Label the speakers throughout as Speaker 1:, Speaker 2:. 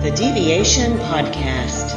Speaker 1: The Deviation Podcast.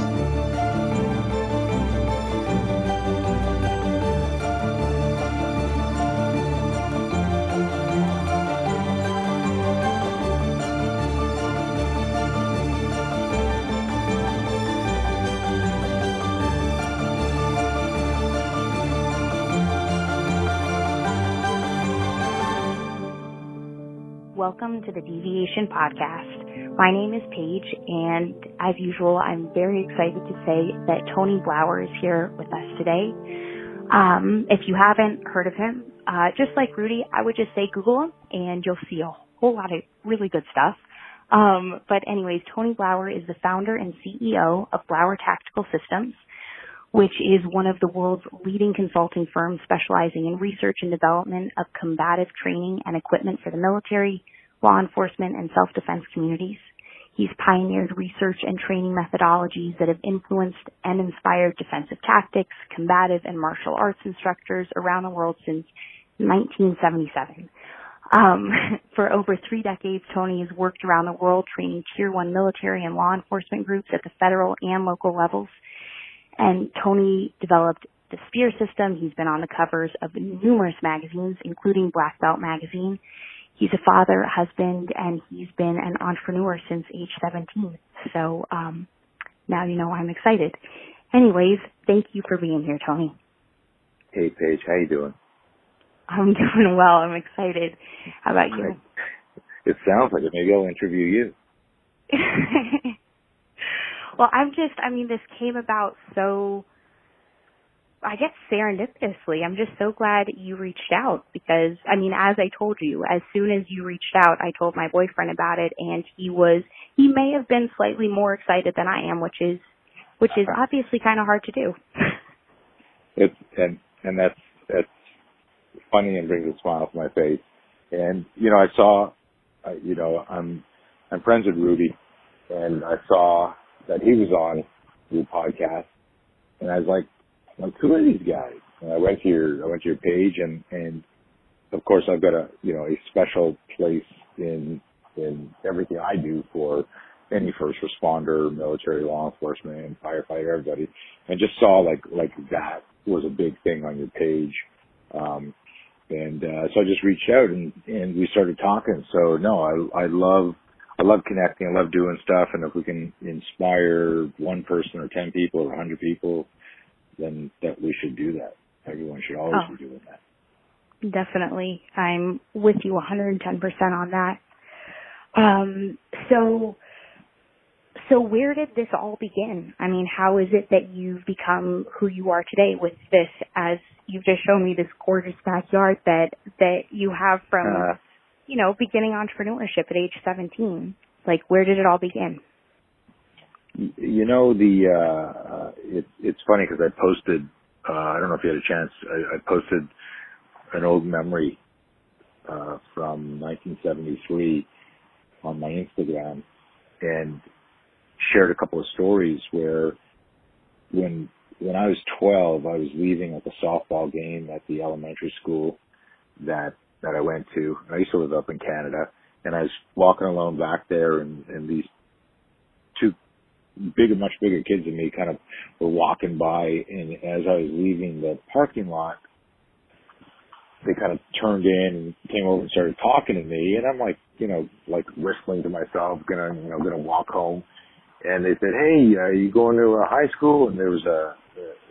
Speaker 2: Welcome to the Deviation Podcast. My name is Paige, and as usual, I'm very excited to say that Tony Blauer is here with us today. Um, if you haven't heard of him, uh, just like Rudy, I would just say Google him, and you'll see a whole lot of really good stuff. Um, but anyways, Tony Blauer is the founder and CEO of Blauer Tactical Systems which is one of the world's leading consulting firms specializing in research and development of combative training and equipment for the military, law enforcement, and self-defense communities. He's pioneered research and training methodologies that have influenced and inspired defensive tactics, combative, and martial arts instructors around the world since 1977. Um, for over three decades, Tony has worked around the world training tier one military and law enforcement groups at the federal and local levels and Tony developed the Spear system. He's been on the covers of numerous magazines, including Black Belt magazine. He's a father, husband, and he's been an entrepreneur since age 17. So, um, now you know I'm excited. Anyways, thank you for being here, Tony.
Speaker 3: Hey, Paige, how you doing?
Speaker 2: I'm doing well. I'm excited. How about you?
Speaker 3: It sounds like it. Maybe I'll interview you.
Speaker 2: Well, I'm just, I mean, this came about so, I guess serendipitously. I'm just so glad you reached out because, I mean, as I told you, as soon as you reached out, I told my boyfriend about it and he was, he may have been slightly more excited than I am, which is, which is obviously kind of hard to do.
Speaker 3: it's, and, and that's, that's funny and brings a smile to my face. And, you know, I saw, uh, you know, I'm, I'm friends with Rudy and I saw that he was on your podcast, and I was like, like who are these guys? And I went to your I went to your page, and and of course I've got a you know a special place in in everything I do for any first responder, military, law enforcement, firefighter, everybody, and just saw like like that was a big thing on your page. Um, and uh, so I just reached out and and we started talking. So no, I I love I love connecting. I love doing stuff. And if we can inspire one person or 10 people or 100 people, then that we should do that. Everyone should always oh, be doing that.
Speaker 2: Definitely. I'm with you 110% on that. Um, so, so where did this all begin? I mean, how is it that you've become who you are today with this as you've just shown me this gorgeous backyard that, that you have from uh, you know, beginning entrepreneurship at age 17? Like, where did it all begin?
Speaker 3: You know, the, uh, it, it's funny because I posted, uh, I don't know if you had a chance, I, I posted an old memory, uh, from 1973 on my Instagram and shared a couple of stories where when, when I was 12, I was leaving at the softball game at the elementary school that that I went to. I used to live up in Canada, and I was walking alone back there, and, and these bigger, much bigger kids than me kind of were walking by, and as I was leaving the parking lot, they kind of turned in and came over and started talking to me, and I'm like, you know, like whistling to myself, gonna, you know, gonna walk home. And they said, "Hey, are you going to a high school?" And there was a,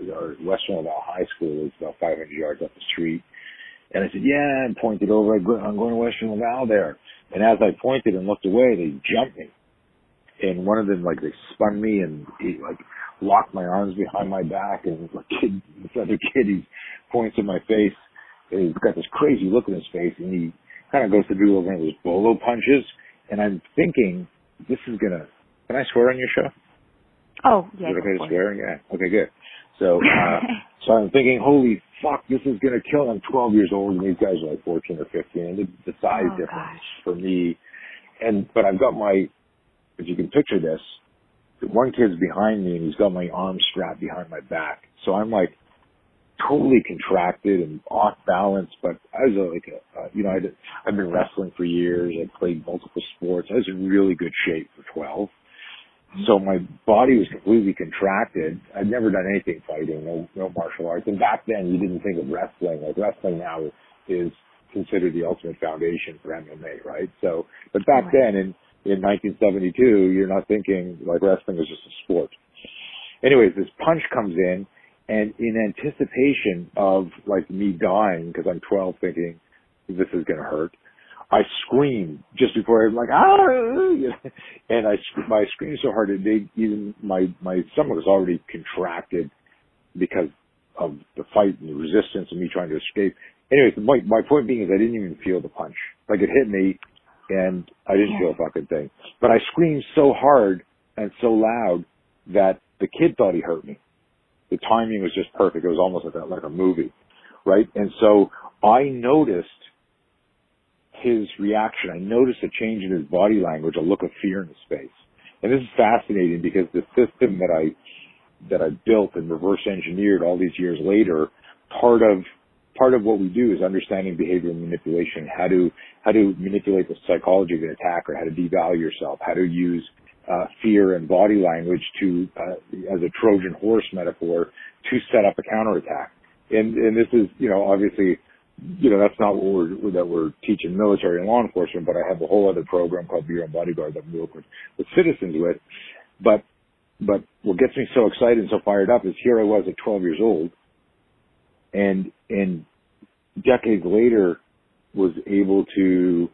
Speaker 3: a Western Laval High School. It's about 500 yards up the street and I said, yeah, and pointed over. I'm going to Western Laval there. And as I pointed and looked away, they jumped me. And one of them, like, they spun me and he, like, locked my arms behind my back. And the kid, this other kid, he points at my face. And he's got this crazy look in his face. And he kind of goes to do one of those bolo punches. And I'm thinking, this is going to, can I swear on your show?
Speaker 2: Oh, yeah.
Speaker 3: Is it okay to swear? Yeah. Okay, good. So, uh, so I'm thinking, holy fuck, this is gonna kill. I'm 12 years old, and these guys are like 14 or 15, and the, the size
Speaker 2: oh,
Speaker 3: difference
Speaker 2: gosh.
Speaker 3: for me. And but I've got my, if you can picture this, one kid's behind me, and he's got my arm strapped behind my back. So I'm like totally contracted and off balance. But I was like, a, uh, you know, I'd, I've been wrestling for years. I played multiple sports. I was in really good shape for 12. So my body was completely contracted. I'd never done anything fighting, no, no martial arts. And back then you didn't think of wrestling. Like wrestling now is considered the ultimate foundation for MMA, right? So, but back then in, in 1972, you're not thinking like wrestling is just a sport. Anyways, this punch comes in and in anticipation of like me dying, because I'm 12 thinking this is to hurt, I scream just before I'm like, ah, and I, my screamed so hard it even my, my stomach was already contracted because of the fight and the resistance and me trying to escape. Anyways, my, my point being is I didn't even feel the punch. Like it hit me and I didn't
Speaker 2: Yeah.
Speaker 3: feel a fucking thing. But I screamed so hard and so loud that the kid thought he hurt me. The timing was just perfect. It was almost like a, like a movie, right? And so I noticed his reaction. I noticed a change in his body language, a look of fear in his face. And this is fascinating because the system that I that I built and reverse engineered all these years later, part of part of what we do is understanding behavioral manipulation, how to how to manipulate the psychology of an attacker, how to devalue yourself, how to use uh, fear and body language to uh, as a Trojan horse metaphor to set up a counterattack. And and this is you know obviously you know that's not what we're that we're teaching military and law enforcement, but I have a whole other program called Be Your Own Bodyguard that we work with, with citizens with. But but what gets me so excited and so fired up is here I was at 12 years old, and and decades later was able to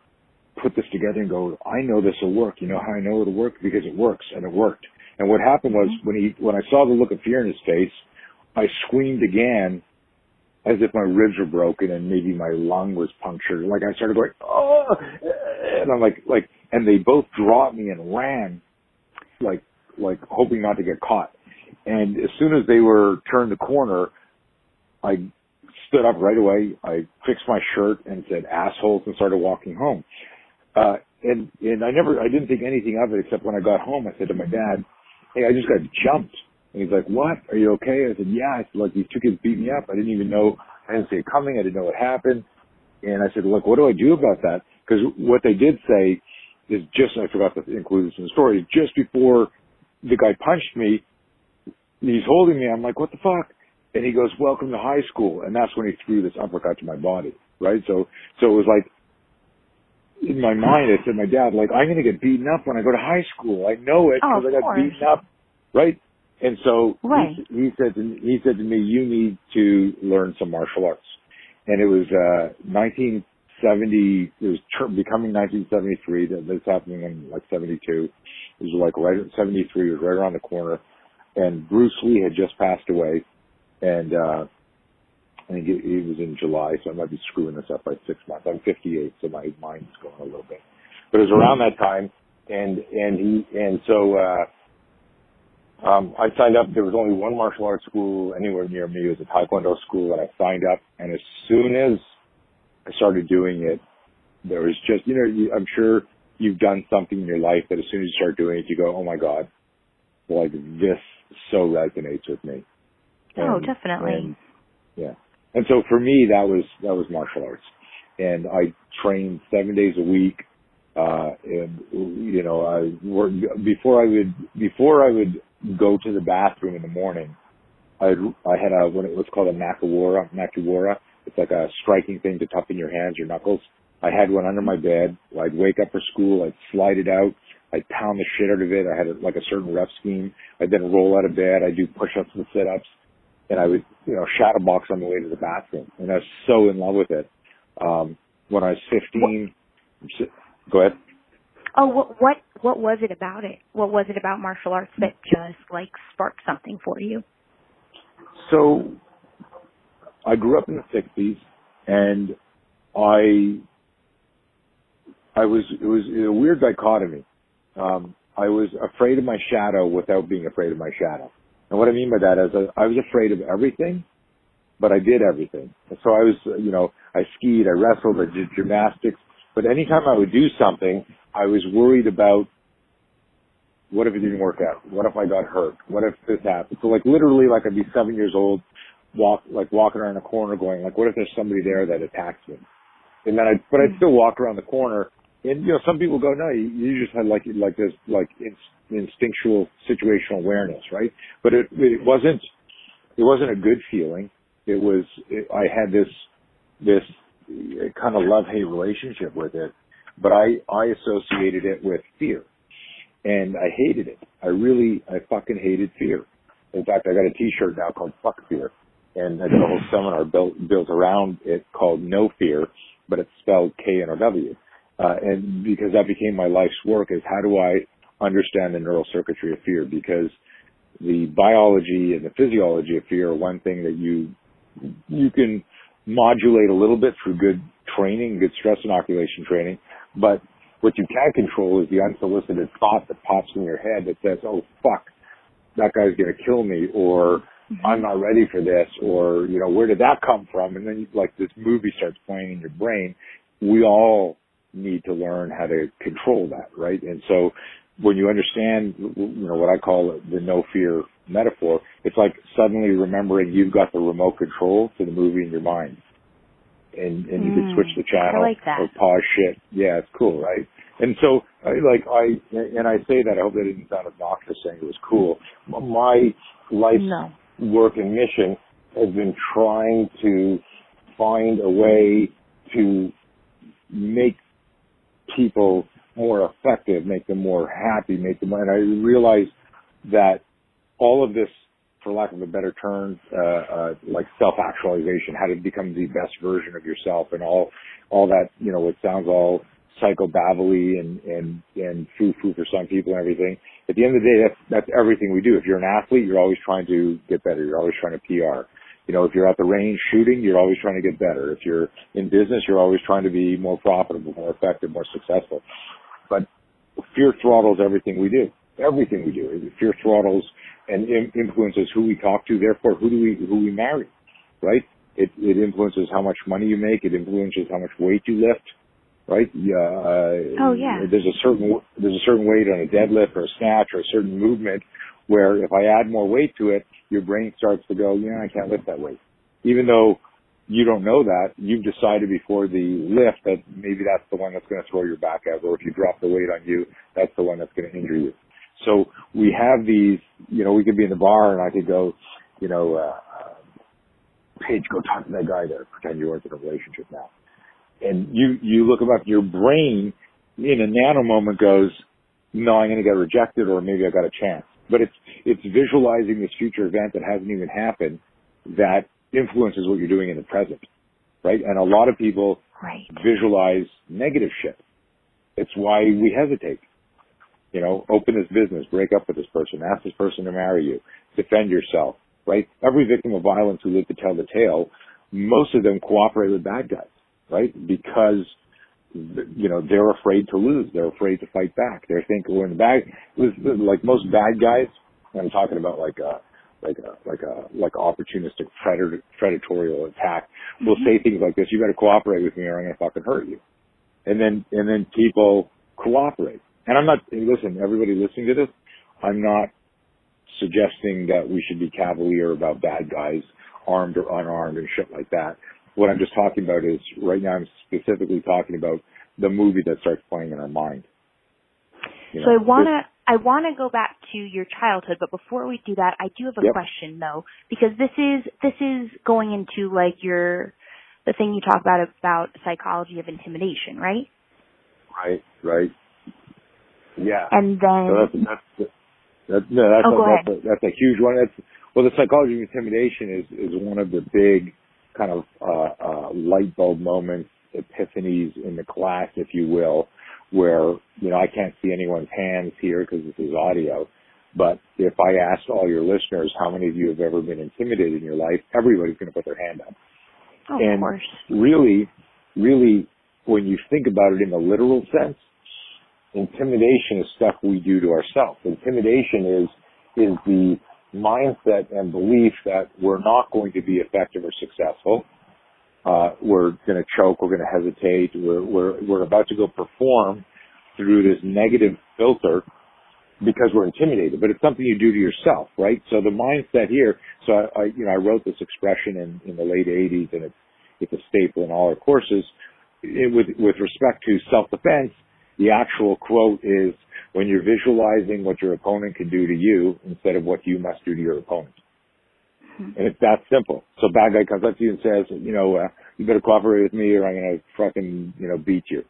Speaker 3: put this together and go, I know this will work. You know how I know it'll work because it works, and it worked. And what happened was mm-hmm. when he when I saw the look of fear in his face, I screamed again as if my ribs were broken and maybe my lung was punctured. Like I started going, oh, and I'm like, like, and they both dropped me and ran, like, like hoping not to get caught. And as soon as they were turned the corner, I stood up right away. I fixed my shirt and said assholes and started walking home. Uh, and, and I never, I didn't think anything of it except when I got home, I said to my dad, Hey, I just got jumped. And he's like, what? Are you okay? I said, yeah. I said, like, these two kids beat me up. I didn't even know, I didn't see it coming. I didn't know what happened. And I said, look, what do I do about that? Because what they did say is just, I forgot to include this in the story, just before the guy punched me, he's holding me. I'm like, what the fuck? And he goes, welcome to high school. And that's when he threw this uppercut to my body, right? So, so it was like, in my mind, I said, my dad, like, I'm going to get beaten up when I go to high school. I know it
Speaker 2: Oh,
Speaker 3: because
Speaker 2: of
Speaker 3: I got
Speaker 2: course.
Speaker 3: beaten up, right? And so
Speaker 2: Right.
Speaker 3: he, he said to me, he said to me, you need to learn some martial arts. And it was, uh, 1970, it was ter- becoming 1973, that this happening in like 72. It was like right at 73, it was right around the corner. And Bruce Lee had just passed away. And, uh, I think it, it was in July, so I might be screwing this up by six months. I'm 58, so my mind's going a little bit. But it was around that time, and and he and so uh, um, I signed up. There was only one martial arts school anywhere near me. It was a Taekwondo school, and I signed up. And as soon as I started doing it, there was just you know you, I'm sure you've done something in your life that as soon as you start doing it, you go, oh my god, like this so resonates with me.
Speaker 2: Oh, definitely.
Speaker 3: and- yeah. And so for me, that was, that was martial arts. And I trained seven days a week. Uh, and, you know, I worked, before I would, before I would go to the bathroom in the morning, I, I had a, what it was called a Makiwara, Makiwara. It's like a striking thing to toughen your hands, your knuckles. I had one under my bed. I'd wake up for school. I'd slide it out. I'd pound the shit out of it. I had a, like a certain rep scheme. I'd then roll out of bed. I'd do push-ups and sit-ups and I would, you know, shadow box on the way to the bathroom. And I was so in love with it. Um, when I was 15, go ahead.
Speaker 2: Oh, what what what was it about it? What was it about martial arts that just like sparked something for you?
Speaker 3: So I grew up in the 60s and I, I was, it was a weird dichotomy. Um, I was afraid of my shadow without being afraid of my shadow. And what I mean by that is I, was afraid of everything, but I did everything. And so I was, you know, I skied, I wrestled, I did gymnastics, but anytime I would do something, I was worried about what if it didn't work out? What if I got hurt? What if this happened? So like literally like I'd be seven years old, walk, like walking around a corner going like, what if there's somebody there that attacks me? And then I, but I'd still walk around the corner and you know, some people go, no, you, you just had like like this like instinctual situational awareness, right? But it it wasn't it wasn't a good feeling. It was it, I had this this kind of love hate relationship with it, but I I associated it with fear, and I hated it. I really I fucking hated fear. In fact, I got a T-shirt now called "Fuck Fear," and I did a whole seminar built built around it called "No Fear," but it's spelled K N O W. Uh, and because that became my life's work is how do I understand the neural circuitry of fear? Because the biology and the physiology of fear are one thing that you you can modulate a little bit through good training, good stress inoculation training, but what you can control is the unsolicited thought that pops in your head that says, "Oh fuck, that guy's gonna kill me," or mm-hmm. "I'm not ready for this," or you know, "Where did that come from?" And then like this movie starts playing in your brain. We all need to learn how to control that, right? And so when you understand, you know, what I call the no fear metaphor, it's like suddenly remembering you've got the remote control to the movie in your mind. And, and you mm, can switch the channel
Speaker 2: like or
Speaker 3: pause shit. Yeah, it's cool, right? And so, like, I, and I say that, I hope that didn't sound obnoxious saying it was cool. My life's
Speaker 2: no.
Speaker 3: work and mission has been trying to find a way to make people more effective, make them more happy, make them, and I realized that all of this, for lack of a better term, uh, uh, like self-actualization, how to become the best version of yourself and all, all that, you know, it sounds all psychobabbly and, and, and foo-foo for some people and everything. At the end of the day, that's, that's everything we do. If you're an athlete, you're always trying to get better. You're always trying to PR. You know, if you're at the range shooting, you're always trying to get better. If you're in business, you're always trying to be more profitable, more effective, more successful. But fear throttles everything we do. Everything we do. Fear throttles and influences who we talk to. Therefore, who do we who we marry, right? It it influences how much money you make. It influences how much weight you lift, right? Yeah. Uh,
Speaker 2: oh yeah.
Speaker 3: There's a certain there's a certain weight on a deadlift or a snatch or a certain movement where if I add more weight to it, your brain starts to go, yeah, I can't lift that weight, even though you don't know that. You've decided before the lift that maybe that's the one that's going to throw your back out, or if you drop the weight on you, that's the one that's going to injure you. So we have these, you know, we could be in the bar and I could go, you know, uh, Paige, go talk to that guy there. Pretend you aren't in a relationship now. And you, you look about your brain in a nano moment goes, no, I'm going to get rejected or maybe I got a chance. But it's, it's visualizing this future event that hasn't even happened that influences what you're doing in the present, right? And a lot of people
Speaker 2: right.
Speaker 3: visualize negative shit. It's why we hesitate. You know, open this business, break up with this person, ask this person to marry you, defend yourself, right? Every victim of violence who lived to tell the tale, most of them cooperate with bad guys, right? Because you know they're afraid to lose, they're afraid to fight back. They think we're when the bad, like most bad guys. I'm talking about like uh, like a like a like opportunistic predator predatorial attack will mm-hmm. say things like this you to cooperate with me or i'm going to fucking hurt you and then and then people cooperate and i'm not listen everybody listening to this i'm not suggesting that we should be cavalier about bad guys armed or unarmed and shit like that what i'm just talking about is right now i'm specifically talking about the movie that starts playing in our mind
Speaker 2: you know, so I want to I want to go back to your childhood, but before we do that, I do have a
Speaker 3: yep.
Speaker 2: question though, because this is this is going into like your the thing you talk about about psychology of intimidation, right?
Speaker 3: Right, right. Yeah.
Speaker 2: And then
Speaker 3: so that's that's that, no, that's,
Speaker 2: oh,
Speaker 3: a, that's, a, that's a huge one. That's well, the psychology of intimidation is is one of the big kind of uh, uh, light bulb moments, epiphanies in the class, if you will, where, you know, I can't see anyone's hands here because this is audio. But if I asked all your listeners how many of you have ever been intimidated in your life, everybody's going to put their hand up.
Speaker 2: Oh,
Speaker 3: and
Speaker 2: of course.
Speaker 3: really, really, when you think about it in the literal sense, intimidation is stuff we do to ourselves. Intimidation is, is the mindset and belief that we're not going to be effective or successful uh, we're going to choke, we're going to hesitate, we're, we're, we're about to go perform through this negative filter because we're intimidated, but it's something you do to yourself, right? So the mindset here, so I, I you know, I wrote this expression in, in the late 80s and it's, it's a staple in all our courses. It, with, with respect to self-defense, The actual quote is when you're visualizing what your opponent can do to you instead of what you must do to your opponent. And it's that simple. So bad guy comes up to you and says, you know, uh, you better cooperate with me or I'm going to fucking, you know, beat you.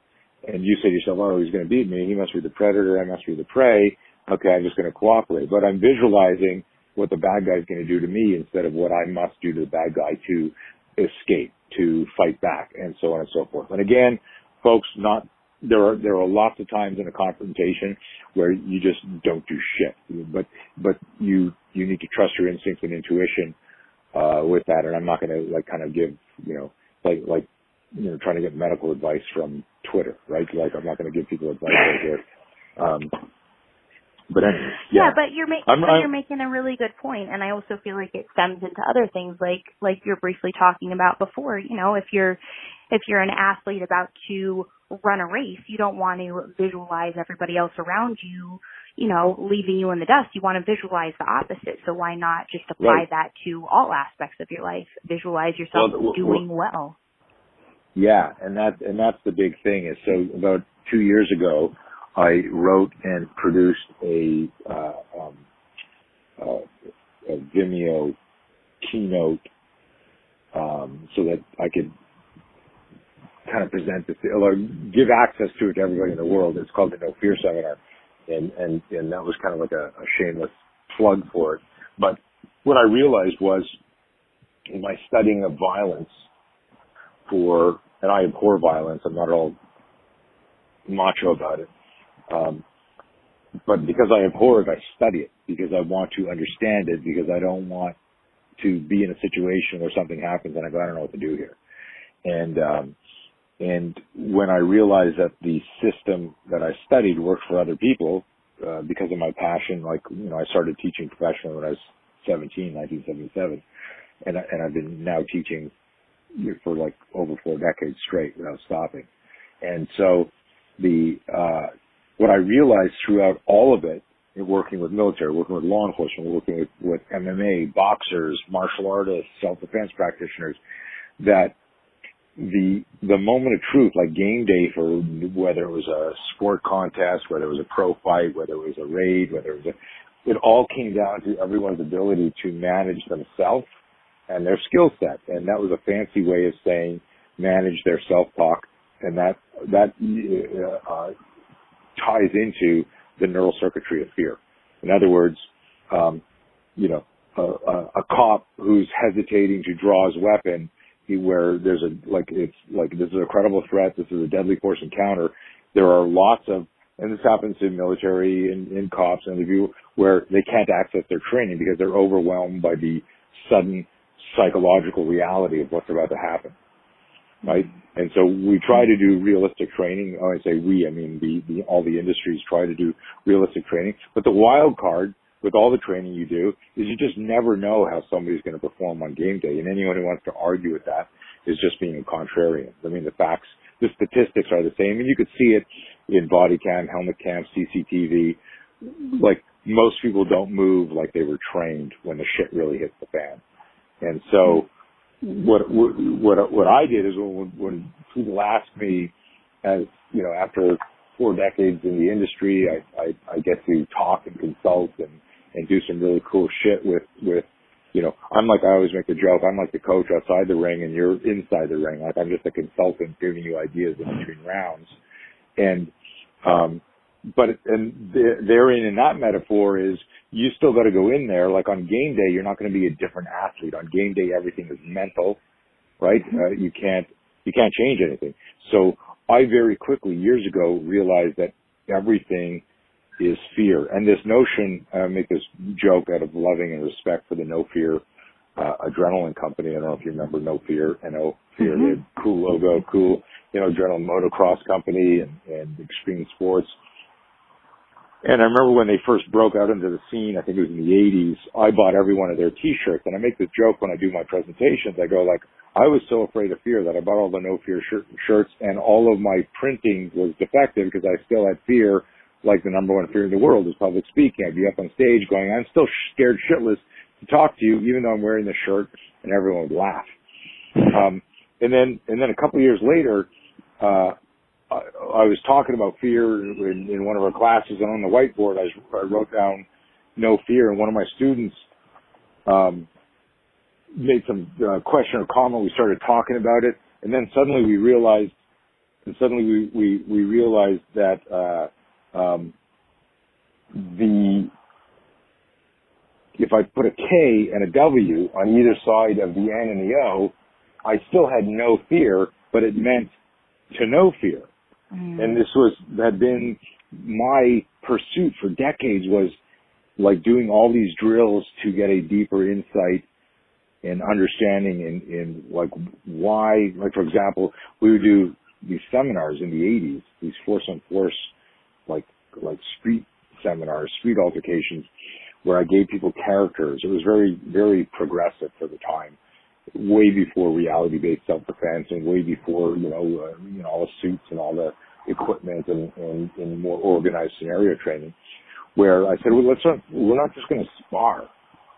Speaker 3: And you say to yourself, oh, he's going to beat me. He must be the predator. I must be the prey. Okay, I'm just going to cooperate. But I'm visualizing what the bad guy's going to do to me instead of what I must do to the bad guy to escape, to fight back, and so on and so forth. And again, folks, not there are there are lots of times in a confrontation where you just don't do shit. But but you you need to trust your instincts and intuition uh with that. And I'm not gonna like kind of give, you know, like like you know, trying to get medical advice from Twitter, right? Like I'm not gonna give people advice right here. Um but anyway, yeah.
Speaker 2: yeah but you're making you're making a really good point, and I also feel like it stems into other things, like like you're briefly talking about before. You know, if you're if you're an athlete about to run a race, you don't want to visualize everybody else around you, you know, leaving you in the dust. You want to visualize the opposite. So why not just apply right. that to all aspects of your life? Visualize yourself well, doing well, well.
Speaker 3: Yeah, and that and that's the big thing. Is so about two years ago, I wrote and produced a, uh, um, uh, a Vimeo keynote um, so that I could kind of present this or give access to it to everybody in the world. It's called the No Fear Seminar, and and and that was kind of like a, a shameless plug for it. But what I realized was in my studying of violence for, and I abhor violence. I'm not at all macho about it. Um, but because I abhor it, I study it because I want to understand it because I don't want to be in a situation where something happens and I go, I don't know what to do here. And, um, and when I realized that the system that I studied worked for other people, uh, because of my passion, like, you know, I started teaching professionally when I was 17, 1977, and, I, and I've been now teaching for like over four decades straight without stopping. And so the, uh, what I realized throughout all of it, working with military, working with law enforcement, working with, with MMA, boxers, martial artists, self-defense practitioners, that the the moment of truth, like game day for whether it was a sport contest, whether it was a pro fight, whether it was a raid, whether it was a, it all came down to everyone's ability to manage themselves and their skill set, and that was a fancy way of saying manage their self talk, and that that uh, ties into the neural circuitry of fear. In other words, um, you know, a, a, a cop who's hesitating to draw his weapon where there's a like it's like this is a credible threat, this is a deadly force encounter. There are lots of and this happens in military and in cops and the view where they can't access their training because they're overwhelmed by the sudden psychological reality of what's about to happen. Right? And so we try to do realistic training. When I say we, I mean the, the all the industries try to do realistic training. But the wild card with all the training you do is you just never know how somebody's going to perform on game day. And anyone who wants to argue with that is just being a contrarian. I mean, the facts, the statistics are the same and you could see it in body cam, helmet cam, CCTV. Like most people don't move like they were trained when the shit really hits the fan. And so what, what, what I did is when, when people ask me as, you know, after four decades in the industry, I, I, I get to talk and consult and, and do some really cool shit with, with, you know, I'm like, I always make the joke, I'm like the coach outside the ring and you're inside the ring. Like I'm just a consultant giving you ideas in between rounds. And, um, but, and therein in that metaphor is you still got to go in there. Like on game day, you're not going to be a different athlete. On game day, everything is mental, right? Mm-hmm. Uh, you can't, you can't change anything. So I very quickly years ago realized that everything is fear. And this notion, I make this joke out of loving and respect for the No Fear uh, adrenaline company. I don't know if you remember No Fear, and No Fear, mm-hmm. cool logo, cool, you know, adrenaline motocross company and, and extreme sports. And I remember when they first broke out into the scene, I think it was in the 80s, I bought every one of their t-shirts. And I make this joke when I do my presentations. I go like, I was so afraid of fear that I bought all the no fear shirts and all of my printing was defective because I still had fear like the number one fear in the world is public speaking. I'd be up on stage going, I'm still scared shitless to talk to you, even though I'm wearing the shirt, and everyone would laugh. Um, and then, and then a couple of years later, uh, I, I was talking about fear in, in one of our classes, and on the whiteboard, I, I wrote down no fear, and one of my students um, made some uh, question or comment. We started talking about it, and then suddenly we realized, and suddenly we we, we realized that uh, um, the if I put a K and a W on either side of the N and the O, I still had no fear, but it meant to know fear. Mm. And this was, had been my pursuit for decades was like doing all these drills to get a deeper insight and understanding in, in like why, like for example, we would do these seminars in the 80s, these force on force, like, like street seminars, street altercations, where I gave people characters. It was very, very progressive for the time, way before reality-based self-defense and way before, you know, uh, you know, all the suits and all the equipment and, and, and more organized scenario training, where I said, well, let's not, we're not just going to spar.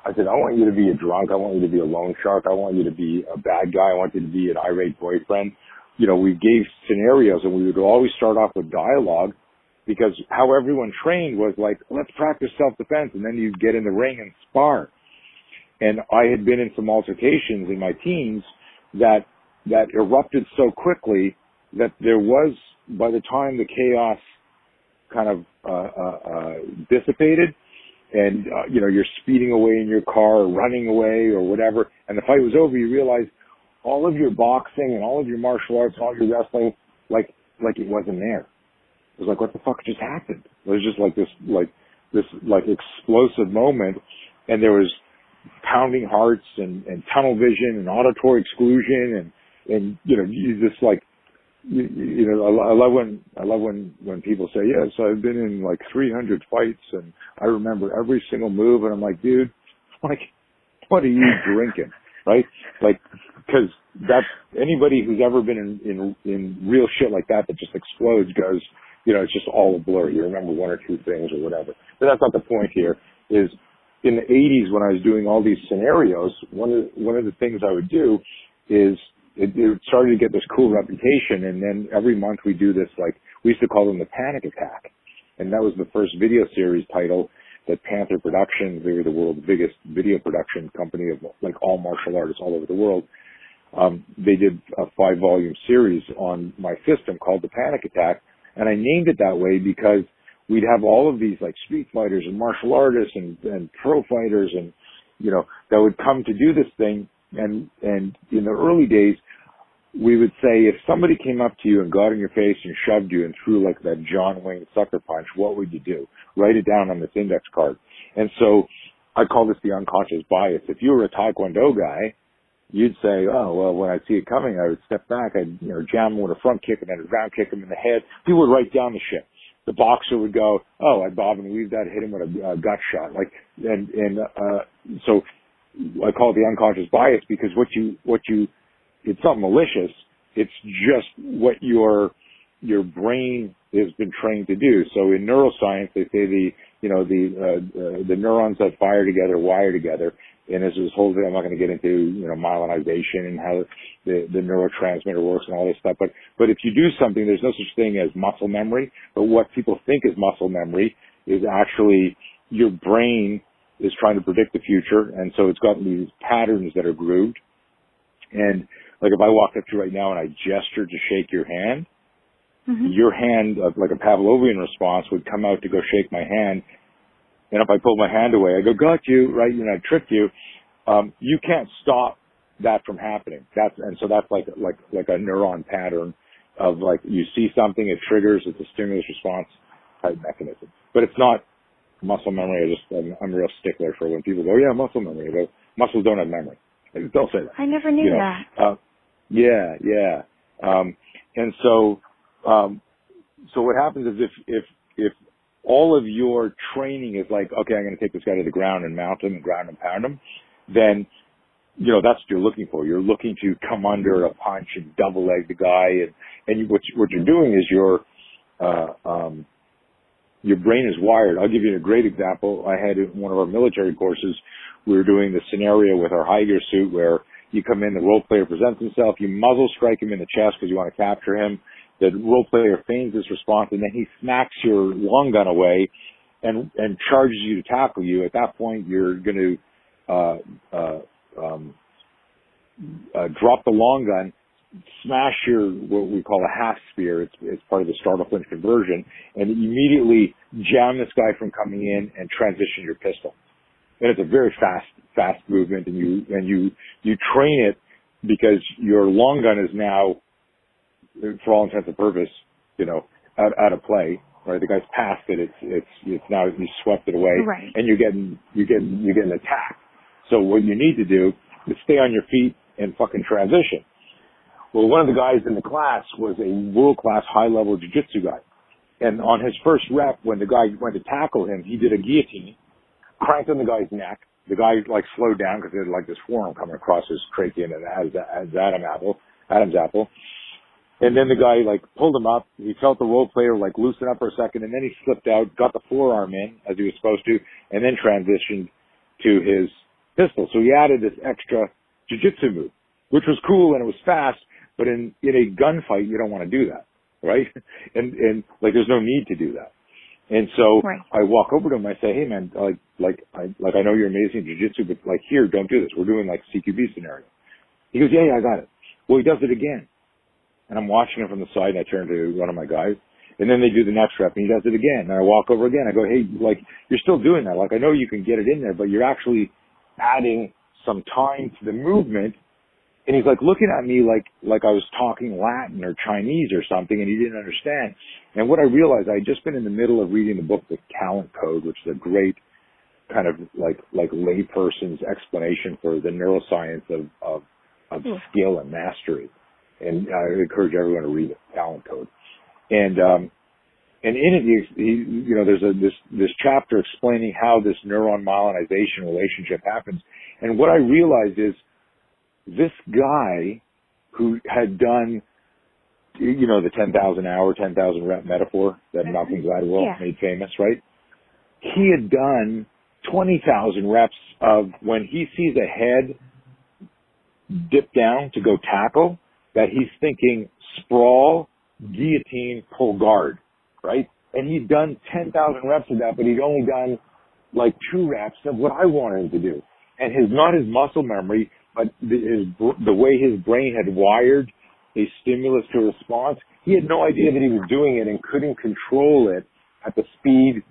Speaker 3: I said, I want you to be a drunk. I want you to be a loan shark. I want you to be a bad guy. I want you to be an irate boyfriend. You know, we gave scenarios and we would always start off with dialogue because how everyone trained was like, let's practice self-defense and then you get in the ring and spar. And I had been in some altercations in my teens that, that erupted so quickly that there was, by the time the chaos kind of, uh, uh, uh, dissipated and, uh, you know, you're speeding away in your car or running away or whatever, and the fight was over, you realize all of your boxing and all of your martial arts, all your wrestling, like, like it wasn't there was like, what the fuck just happened? It was just like this, like, this, like, explosive moment. And there was pounding hearts and, and tunnel vision and auditory exclusion and, and, you know, you just like, you, you know, I, I love when, I love when, when people say, yes, I've been in like 300 fights and I remember every single move. And I'm like, dude, like, what are you drinking? Right? Like, cause that's anybody who's ever been in, in, in real shit like that that just explodes goes, you know, it's just all a blur. You remember one or two things or whatever. But that's not the point here. Is in the 80s when I was doing all these scenarios, one of one of the things I would do is it, it started to get this cool reputation, and then every month we do this like we used to call them the Panic Attack, and that was the first video series title that Panther Productions, they were the world's biggest video production company of like all martial artists all over the world. Um, they did a five volume series on my system called the Panic Attack, and I named it that way because we'd have all of these like street fighters and martial artists and, and pro fighters and, you know, that would come to do this thing. And, and in the early days, we would say if somebody came up to you and got in your face and shoved you and threw like that John Wayne sucker punch, what would you do? Write it down on this index card. And so I call this the unconscious bias. If you were a Taekwondo guy you'd say, oh, well, when I see it coming, I would step back, I'd, you know, jam him with a front kick and then a ground kick him in the head. People would write down the shit. The boxer would go, oh, I'd bob and weave that, hit him with a, a gut shot. Like, and, and, uh, so I call it the unconscious bias because what you, what you, it's not malicious. It's just what your, your brain has been trained to do. So in neuroscience, they say the, you know, the, uh, uh, the neurons that fire together wire together and as this whole thing, I'm not going to get into, you know, myelinization and how the, the neurotransmitter works and all this stuff. But, but if you do something, there's no such thing as muscle memory. But what people think is muscle memory is actually your brain is trying to predict the future. And so it's got these patterns that are grooved. And like if I walked up to you right now and I gestured to shake your hand, mm-hmm. your hand, like a Pavlovian response would come out to go shake my hand and if I pull my hand away, I go, got you, right? And I trip you. Um, you can't stop that from happening. That's, and so that's like, like, like a neuron pattern of like, you see something, it triggers, it's a stimulus response type mechanism. But it's not muscle memory. I just, I'm, I'm a real stickler for when people go, yeah, muscle memory. But muscles don't have memory. Don't say that.
Speaker 2: I never knew you know? that.
Speaker 3: Uh, yeah, yeah. Um, and so, um, so what happens is if, if, if all of your training is like, okay, I'm going to take this guy to the ground and mount him and ground and pound him, then, you know, that's what you're looking for. You're looking to come under a punch and double leg the guy. And, and you, what, you, what you're doing is you're, uh, um, your brain is wired. I'll give you a great example. I had in one of our military courses, we were doing the scenario with our high gear suit where you come in, the role player presents himself, you muzzle strike him in the chest because you want to capture him the role player feigns this response and then he smacks your long gun away and, and charges you to tackle you. At that point, you're going to, uh, uh, um, uh, drop the long gun, smash your what we call a half spear. It's, it's part of the startle flinch conversion, and immediately jam this guy from coming in and transition your pistol. And it's a very fast, fast movement, and you and you you train it because your long gun is now, for all intents and purposes, you know, out, out of play. Right, the guy's passed it. It's it's it's now you swept it away,
Speaker 2: Right.
Speaker 3: and you're getting you're getting you're getting attacked. So what you need to do is stay on your feet and fucking transition. Well, one of the guys in the class was a world-class high-level jiu-jitsu guy. And on his first rep, when the guy went to tackle him, he did a guillotine, cranked on the guy's neck. The guy like slowed down because he had like this forearm coming across his trachea and as Adam apple, Adam's apple. And then the guy like pulled him up. He felt the role player like loosen up for a second and then he slipped out, got the forearm in as he was supposed to, and then transitioned to his pistol. So he added this extra jujitsu move, which was cool and it was fast, but in, in a gunfight, you don't want to do that, right? And, and like there's no need to do that. And so
Speaker 2: Right.
Speaker 3: I walk over to him. I say, "Hey, man, like, like, I, like, I know you're amazing jujitsu, but like, here, don't do this. We're doing like CQB scenario." He goes, "Yeah, yeah, I got it." Well, he does it again, and I'm watching him from the side. And I turn to one of my guys, and then they do the next rep, and he does it again. And I walk over again. I go, "Hey, like, you're still doing that. Like, I know you can get it in there, but you're actually adding some time to the movement." And he's like looking at me like, like I was talking Latin or Chinese or something and he didn't understand. And what I realized, I had just been in the middle of reading the book, The Talent Code, which is a great kind of like, like layperson's explanation for the neuroscience of, of, of
Speaker 2: Hmm.
Speaker 3: skill and mastery. And I encourage everyone to read the Talent Code. And, um, and in it, he, he, you know, there's a, this, this chapter explaining how this neuron myelinization relationship happens. And what I realized is this guy who had done, you know, the 10,000 hour, 10,000 rep metaphor that Malcolm Gladwell
Speaker 2: Yeah.
Speaker 3: made famous, right? He had done 20,000 reps of when he sees a head dip down to go tackle, that he's thinking sprawl, guillotine, pull guard, right? And he'd done 10,000 reps of that, but he'd only done like two reps of what I wanted him to do. And his, not his muscle memory, but the, his, the way his brain had wired a stimulus to response, he had no idea that he was doing it and couldn't control it at the speed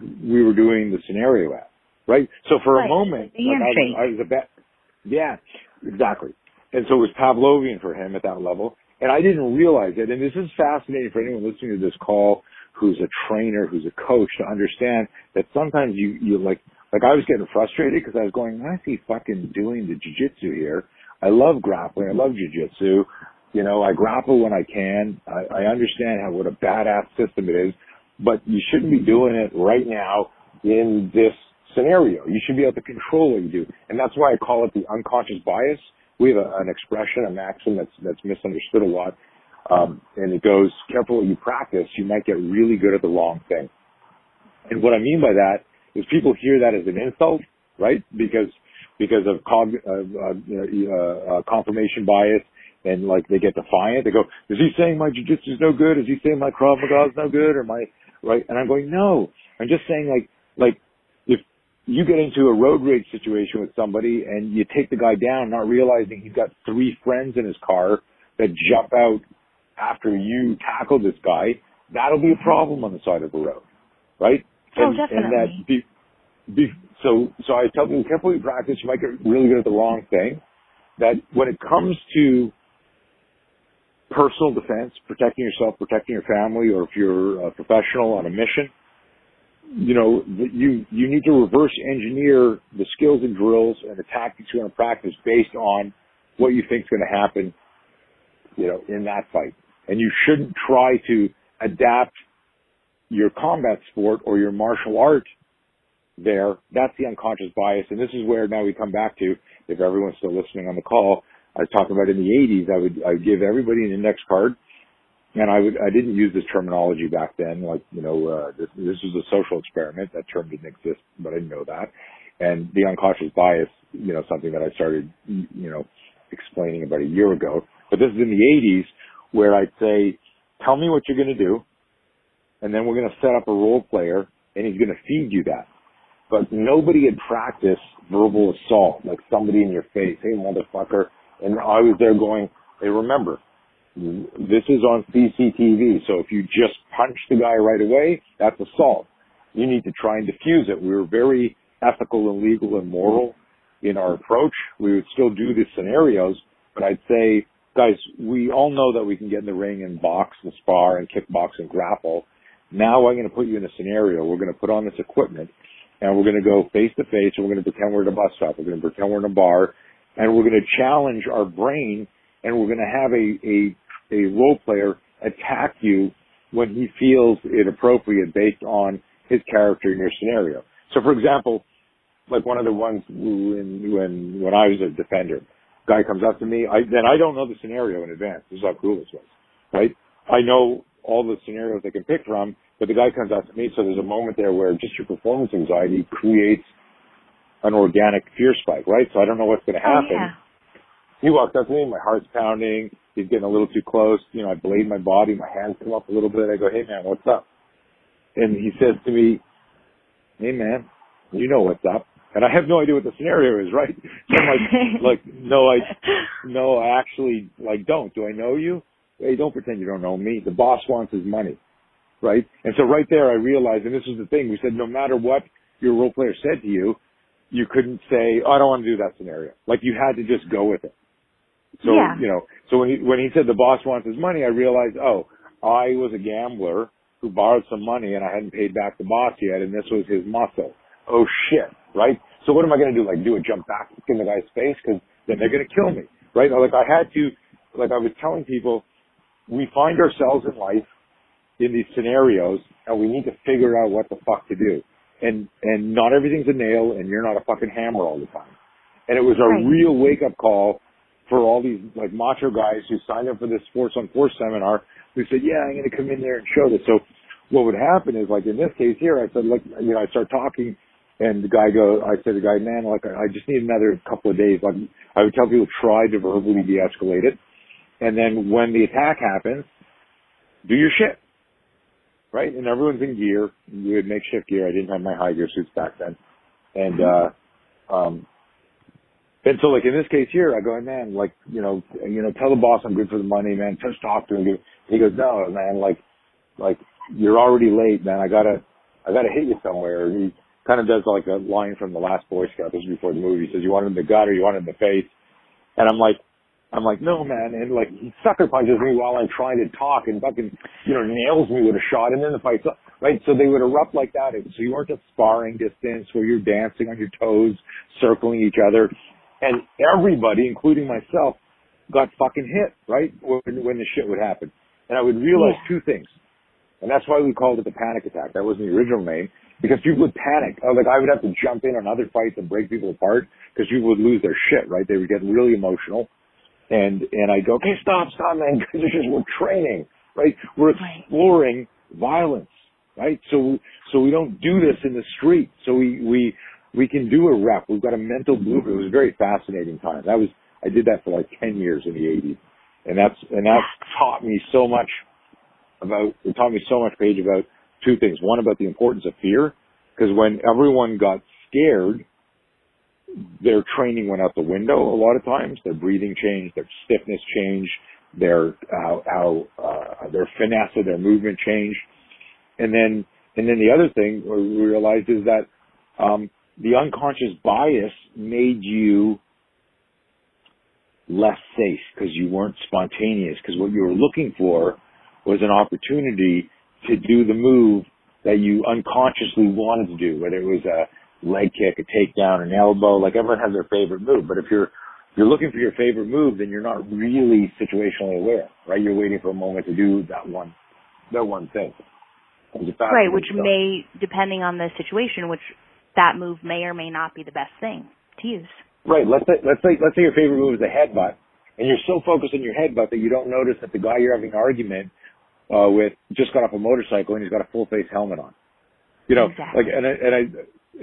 Speaker 3: we were doing the scenario at, right? So for
Speaker 2: Right.
Speaker 3: a moment, like, I, was, I was a bet, yeah, exactly. And so it was Pavlovian for him at that level. And I didn't realize it. And this is fascinating for anyone listening to this call who's a trainer, who's a coach to understand that sometimes you, you like, like I was getting frustrated because I was going, why is he fucking doing the jujitsu here? I love grappling. I love jujitsu. You know, I grapple when I can. I, I understand how, what a badass system it is, but you shouldn't be doing it right now in this scenario. You should be able to control what you do. And that's why I call it the unconscious bias. We have a, an expression, a maxim that's, that's misunderstood a lot. Um, and it goes, careful what you practice, you might get really good at the wrong thing. And what I mean by that is people hear that as an insult, right? Because, because of cog, uh, uh, you uh, uh, confirmation bias and like they get defiant. They go, is he saying my jujitsu is no good? Is he saying my Krav Maga is no good? Or my, right? And I'm going, no, I'm just saying like, like you get into a road rage situation with somebody and you take the guy down not realizing he's got three friends in his car that jump out after you tackle this guy, that'll be a problem on the side of the road, right?
Speaker 2: Oh,
Speaker 3: and, And
Speaker 2: definitely.
Speaker 3: that be, be, so, so I tell people, carefully practice, you might get really good at the wrong thing. That when it comes to personal defense, protecting yourself, protecting your family, or if you're a professional on a mission, you know, you, you need to reverse engineer the skills and drills and the tactics you're going to practice based on what you think is going to happen, you know, in that fight. And you shouldn't try to adapt your combat sport or your martial art there. That's the unconscious bias. And this is where now we come back to, if everyone's still listening on the call, I was talking about in the 80s, I would, I would give everybody an index card and I would, I didn't use this terminology back then, like, you know, uh, this, this was a social experiment. That term didn't exist, but I didn't know that. And the unconscious bias, you know, something that I started, you know, explaining about a year ago. But this is in the 80s where I'd say, tell me what you're going to do, and then we're going to set up a role player, and he's going to feed you that. But nobody had practiced verbal assault, like somebody in your face, hey motherfucker. And I was there going, hey, remember, this is on CCTV, so if you just punch the guy right away, that's assault. You need to try and defuse it. We were very ethical and legal and moral in our approach. We would still do these scenarios, but I'd say, guys, we all know that we can get in the ring and box and spar and kickbox and grapple. Now I'm going to put you in a scenario. We're going to put on this equipment and we're going to go face to face and we're going to pretend we're at a bus stop. We're going to pretend we're in a bar and we're going to challenge our brain and we're going to have a, a, a role player attack you when he feels it appropriate based on his character in your scenario. So for example, like one of the ones when, when, when I was a defender, guy comes up to me, I, then I don't know the scenario in advance. This is how cool this was, right? I know all the scenarios I can pick from, but the guy comes up to me, so there's a moment there where just your performance anxiety creates an organic fear spike, right? So I don't know what's going to
Speaker 2: Oh,
Speaker 3: happen.
Speaker 2: yeah.
Speaker 3: He walks up to me, my heart's pounding, he's getting a little too close, you know, I blade my body, my hands come up a little bit, I go, hey man, what's up? And he says to me, hey man, you know what's up. And I have no idea what the scenario is, right? So I'm like, like, no, I, no, I actually, like, don't. Do I know you? Hey, don't pretend you don't know me. The boss wants his money, right? And so right there I realized, and this is the thing, we said no matter what your role player said to you, you couldn't say, oh, I don't want to do that scenario. Like you had to just go with it. So,
Speaker 2: Yeah.
Speaker 3: you know, so when he, when he said the boss wants his money, I realized, oh, I was a gambler who borrowed some money and I hadn't paid back the boss yet and this was his muscle. Oh shit, right? So what am I going to do? Like do a jump back in the guy's face? Cause then they're going to kill me, right? Like I had to, like I was telling people, we find ourselves in life in these scenarios and we need to figure out what the fuck to do. And, and not everything's a nail and you're not a fucking hammer all the time. And it was a
Speaker 2: Right.
Speaker 3: real wake up call for all these like macho guys who signed up for this force on force seminar who said, yeah, I'm going to come in there and show this. So what would happen is like in this case here, I said, like, you know, I start talking and the guy go, I said to the guy, man, like I just need another couple of days. Like I would tell people try to verbally de-escalate it. And then when the attack happens, do your shit. Right? And everyone's in gear. We had makeshift gear. I didn't have my high gear suits back then. And, uh, um, and so like in this case here, I go, man, like, you know, you know, tell the boss I'm good for the money, man. Just talk to him. He goes, no, man, like, like you're already late, man. I gotta, I gotta hit you somewhere. He kind of does like a line from the last Boy Scout. This is before the movie. He says, you want it in the gut or you want it in the face? And I'm like, I'm like, no, man. And like, he sucker punches me while I'm trying to talk and fucking, you know, nails me with a shot and then the fight's up. Right? So they would erupt like that. So you weren't at sparring distance where you're dancing on your toes, circling each other. And everybody, including myself, got fucking hit, right? When, when the shit would happen. And I would realize
Speaker 2: Yeah.
Speaker 3: two things. And that's why we called it the panic attack. That wasn't the original name. Because people would panic. Uh, Like I would have to jump in on other fights and break people apart because people would lose their shit, right? They would get really emotional. And, and I'd go, okay, stop, stop, man, because it's just, we're training, right? We're
Speaker 2: Right.
Speaker 3: exploring violence, right? So, so we don't do this in the street. So we, we, we can do a rep. We've got a mental blueprint. It was a very fascinating time. That was, I did that for like 10 years in the 80s. And that's, and that taught me so much about, it taught me so much, Paige, about two things. One, about the importance of fear. Because when everyone got scared, their training went out the window a lot of times. Their breathing changed, their stiffness changed, their how, how uh, their finesse of their movement changed, and then and then the other thing we realized is that um, the unconscious bias made you less safe because you weren't spontaneous. Because what you were looking for was an opportunity to do the move that you unconsciously wanted to do, whether it was a leg kick, a takedown, an elbow. Like everyone has their favorite move, but if you're if you're looking for your favorite move, then you're not really situationally aware, right? You're waiting for a moment to do that one, that one thing.
Speaker 2: Right, which
Speaker 3: stuff.
Speaker 2: may, depending on the situation, which that move may or may not be the best thing to use.
Speaker 3: Right. Let's say let's say let's say your favorite move is a headbutt, and you're so focused on your headbutt that you don't notice that the guy you're having an argument uh, with just got off a motorcycle and he's got a full face helmet on. You know,
Speaker 2: Exactly.
Speaker 3: like and I and I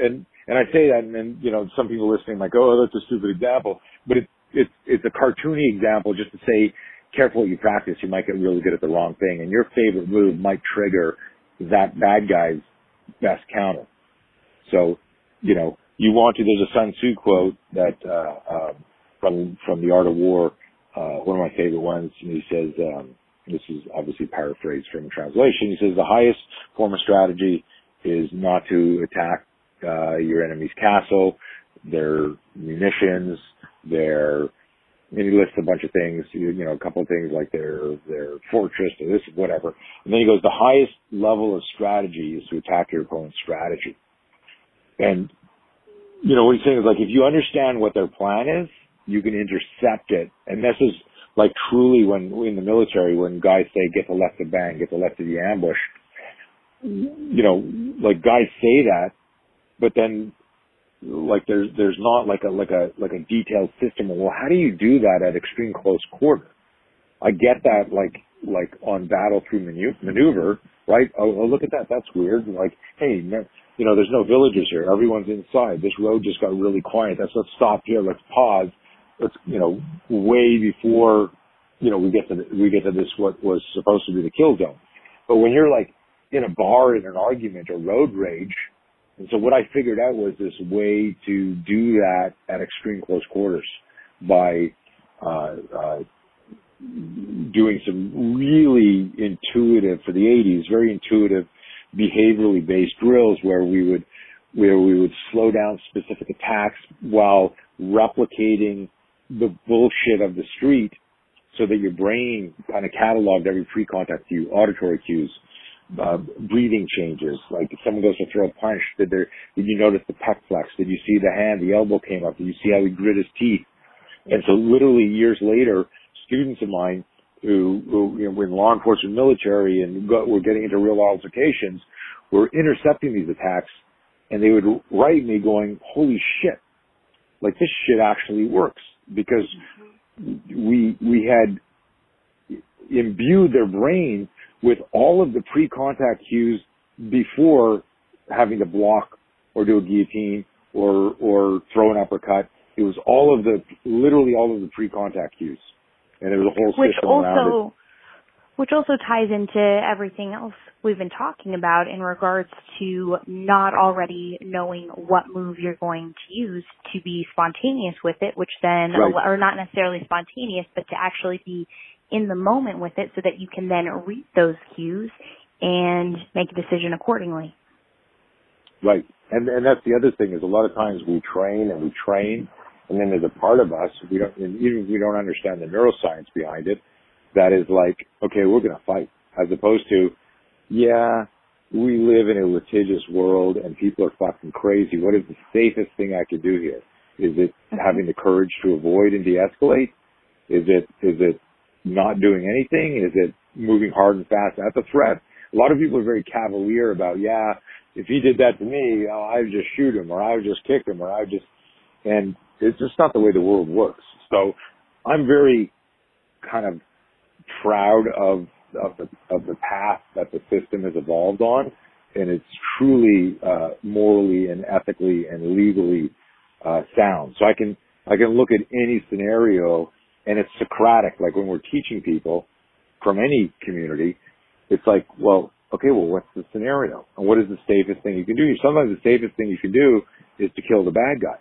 Speaker 3: and and I say that, and then you know some people listening like, oh, that's a stupid example, but it's it's it's a cartoony example just to say, careful what you practice, you might get really good at the wrong thing, and your favorite move might trigger that bad guy's best counter. So, you know, you want to. There's a Sun Tzu quote that uh, uh, from from the Art of War, uh, one of my favorite ones. And he says, um, this is obviously paraphrased from a translation. He says the highest form of strategy is not to attack uh, your enemy's castle, their munitions, their and he lists a bunch of things, you, you know, a couple of things like their their fortress or this whatever. And then he goes, the highest level of strategy is to attack your opponent's strategy. And you know what he's saying is like if you understand what their plan is, you can intercept it. And this is like truly when in the military when guys say get the left of bang, get the left of the ambush. You know, like guys say that, but then like there's there's not like a like a like a detailed system. Of well, how do you do that at extreme close quarter? I get that like like on battle through maneuver, right? Oh, oh, look at that, that's weird. Like, hey, you know, there's no villagers here. Everyone's inside. This road just got really quiet. Let's let's stop here. Let's pause. Let's you know, way before you know we get to the, we get to this what was supposed to be the kill zone. But when you're like in a bar in an argument or road rage, and so what I figured out was this way to do that at extreme close quarters by uh, uh, doing some really intuitive for the 80s, very intuitive, behaviorally based drills where we would where we would slow down specific attacks while replicating the bullshit of the street so that your brain kind of cataloged every pre-contact cue, auditory cues, uh, breathing changes. Like if someone goes to throw a punch, did there, did you notice the pec flex? Did you see the hand, the elbow came up? Did you see how he grit his teeth? And so literally years later, students of mine who, who you know, in law enforcement military and got, were getting into real altercations were intercepting these attacks and they would write me going, holy shit, like this shit actually works. Because we, we had imbued their brain with all of the pre-contact cues before having to block or do a guillotine or or throw an uppercut. It was all of the literally all of the pre-contact cues, and there was a whole
Speaker 2: which
Speaker 3: system
Speaker 2: also,
Speaker 3: around it.
Speaker 2: Which also ties into everything else we've been talking about in regards to not already knowing what move you're going to use to be spontaneous with it, which then,
Speaker 3: Right.
Speaker 2: or not necessarily spontaneous, but to actually be in the moment with it so that you can then read those cues and make a decision accordingly.
Speaker 3: Right. And and that's the other thing is a lot of times we train and we train and then there's a part of us we don't and even if we don't understand the neuroscience behind it that is like, okay, we're gonna fight. As opposed to, yeah, we live in a litigious world and people are fucking crazy. What is the safest thing I could do here? Is it mm-hmm. having the courage to avoid and de-escalate? Is it is it not doing anything? Is it moving hard and fast at the threat? A lot of people are very cavalier about, yeah, if he did that to me, oh, I would just shoot him or I would just kick him or I would just, and it's just not the way the world works. So I'm very kind of proud of, of the, of the path that the system has evolved on. And it's truly, uh, morally and ethically and legally, uh, sound. So I can, I can look at any scenario and it's Socratic, like when we're teaching people from any community, it's like, well, okay, well, what's the scenario? And what is the safest thing you can do? Sometimes the safest thing you can do is to kill the bad guy.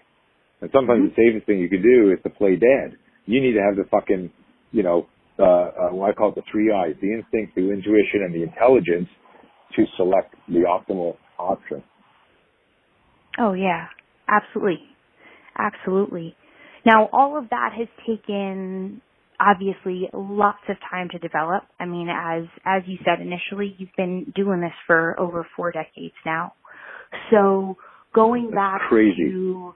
Speaker 3: And sometimes
Speaker 2: Mm-hmm.
Speaker 3: the safest thing you can do is to play dead. You need to have the fucking, you know, uh, uh, what I call it the three eyes, the instinct, the intuition, and the intelligence to select the optimal option.
Speaker 2: Oh yeah, absolutely. Absolutely. Now all of that has taken obviously lots of time to develop. I mean, as, as you said initially, you've been doing this for over four decades now. So going back
Speaker 3: crazy.
Speaker 2: to,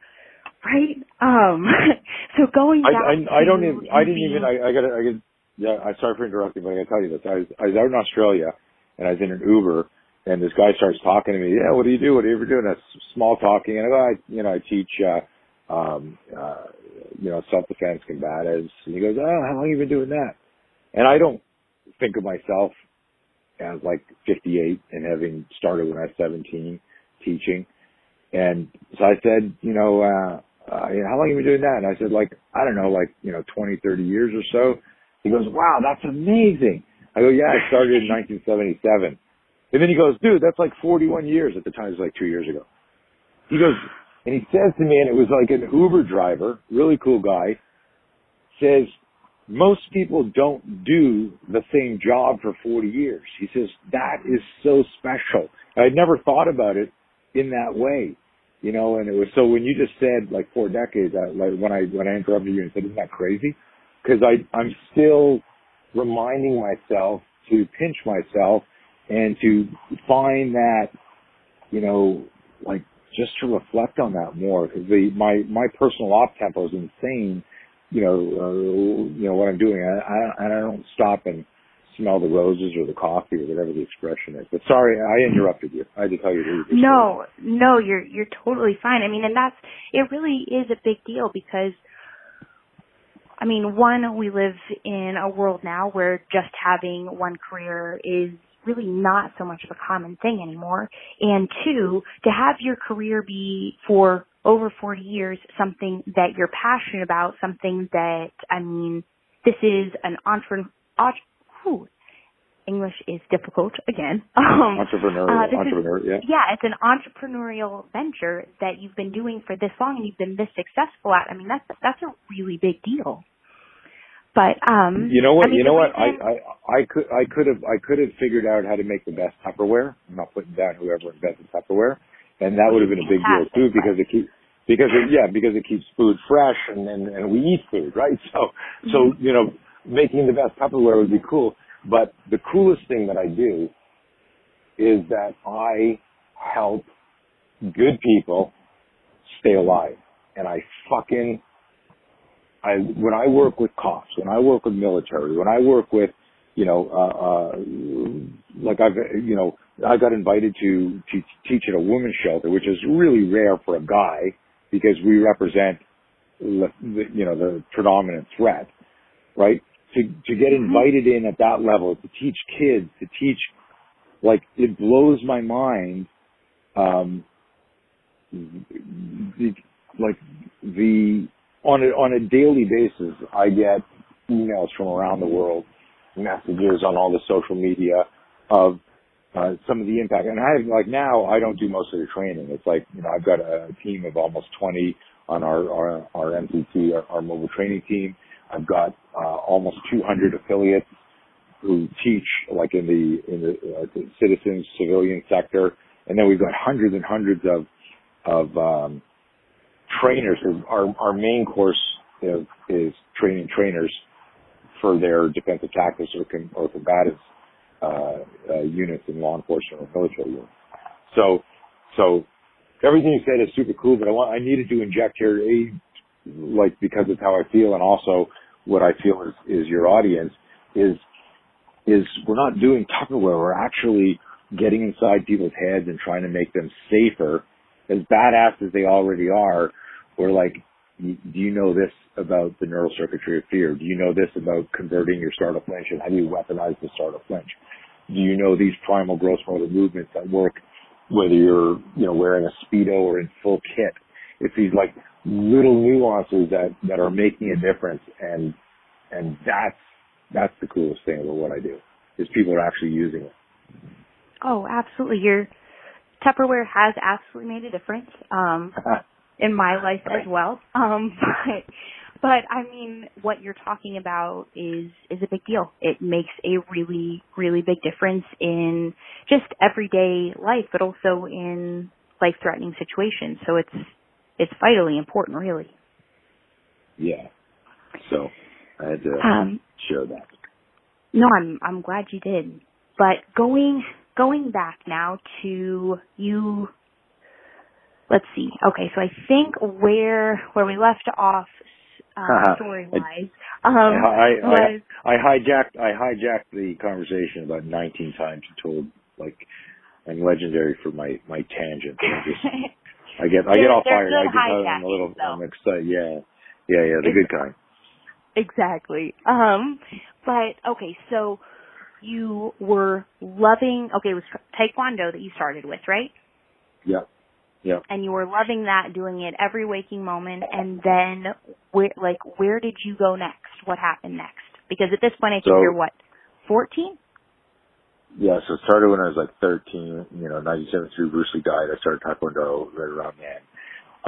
Speaker 2: right? Um, so going back
Speaker 3: I, I, I don't
Speaker 2: to
Speaker 3: even, I didn't even, I, I gotta, I gotta, yeah, I'm sorry for interrupting, but I gotta tell you this. I was, I was out in Australia and I was in an Uber and this guy starts talking to me. Yeah, what do you do? What do you ever do? And that's small talking. And I go, I, you know, I teach, uh, um, uh, you know, self-defense combatives. And he goes, oh, how long have you been doing that? And I don't think of myself as like 58 and having started when I was 17 teaching. And so I said, you know, uh, uh, you know, how long have you been doing that? And I said, like, I don't know, like, you know, 20, 30 years or so. He goes, wow, that's amazing. I go, yeah, I started in 1977. And then he goes, dude, that's like 41 years at the time. It was like two years ago. He goes, and he says to me, and it was like an Uber driver, really cool guy, says, most people don't do the same job for 40 years. He says, that is so special. I'd never thought about it in that way, you know, and it was, so when you just said like four decades, I, like when I, when I interrupted you and said, isn't that crazy? Cause I, I'm still reminding myself to pinch myself and to find that, you know, like just to reflect on that more because the my my personal op tempo is insane. You know, uh, you know what I'm doing. I, I I don't stop and smell the roses or the coffee or whatever the expression is. But sorry, I interrupted you. I had to tell you. To
Speaker 2: no, no, you're you're totally fine. I mean, and that's it. Really is a big deal because. I mean, one, we live in a world now where just having one career is really not so much of a common thing anymore. And two, to have your career be for over 40 years something that you're passionate about, something that, I mean, this is an entrepreneur, English is difficult again.
Speaker 3: Um, entrepreneur, uh, entrepreneur,
Speaker 2: is,
Speaker 3: yeah.
Speaker 2: Yeah, it's an entrepreneurial venture that you've been doing for this long and you've been this successful at. I mean, that's that's a really big deal. But um
Speaker 3: You know what?
Speaker 2: I mean,
Speaker 3: you know what? I, I I could I could have I could have figured out how to make the best Tupperware. I'm not putting down whoever invented Tupperware, and that would have been a big deal too because it keeps because it, yeah because it keeps food fresh and, and and we eat food right. So so
Speaker 2: mm-hmm.
Speaker 3: you know making the best Tupperware would be cool. But the coolest thing that I do is that I help good people stay alive, and I fucking I when I work with cops, when I work with military, when I work with, you know, uh, uh, like I've, you know, I got invited to, to teach at a women's shelter, which is really rare for a guy because we represent, you know, the predominant threat, right? To to get invited in at that level to teach kids, to teach, like it blows my mind. Um, the, like the on a, on a daily basis, I get emails from around the world, messages on all the social media of uh, some of the impact. And I like now, I don't do most of the training. It's like, you know, I've got a team of almost 20 on our, our, our MTT, our, our mobile training team. I've got, uh, almost 200 affiliates who teach like in the, in the, uh, the citizens, civilian sector. And then we've got hundreds and hundreds of, of, um, trainers. Our our main course is, is training trainers for their defensive tactics or, com, or combative uh, uh, units in law enforcement or military units. So so everything you said is super cool, but I want I needed to inject here a like because it's how I feel and also what I feel is is your audience is is we're not doing Tupperware. We're actually getting inside people's heads and trying to make them safer, as badass as they already are, or like, do you know this about the neural circuitry of fear? Do you know this about converting your startle flinch and how do you weaponize the startle flinch? Do you know these primal gross motor movements that work whether you're, you know, wearing a Speedo or in full kit? It's these like little nuances that, that are making a difference and, and that's, that's the coolest thing about what I do is people are actually using it.
Speaker 2: Oh, absolutely. Your Tupperware has absolutely made a difference. Um, in my life as well. Um, but but I mean, what you're talking about is is a big deal. It makes a really really big difference in just everyday life, but also in life threatening situations. So it's it's vitally important, really.
Speaker 3: Yeah. So I had to
Speaker 2: um,
Speaker 3: share that.
Speaker 2: No, I'm I'm glad you did. But going going back now to you let's see. Okay, so I think where where we left off uh, story wise, um,
Speaker 3: I, I, was, I, I hijacked I hijacked the conversation about 19 times and told like I'm legendary for my my tangent. Just I get I get all fired. I get I'm a little though. I'm excited. Yeah, yeah, yeah. The good kind.
Speaker 2: Exactly. Um, but okay, so you were loving. Okay, it was Taekwondo that you started with, right?
Speaker 3: Yep. Yeah.
Speaker 2: And you were loving that, doing it every waking moment. And then, where, like, where did you go next? What happened next? Because at this point, I think
Speaker 3: So-
Speaker 2: you're what, 14?
Speaker 3: Yeah, so it started when I was like 13, you know, 97 through Bruce Lee died. I started Taekwondo right around then.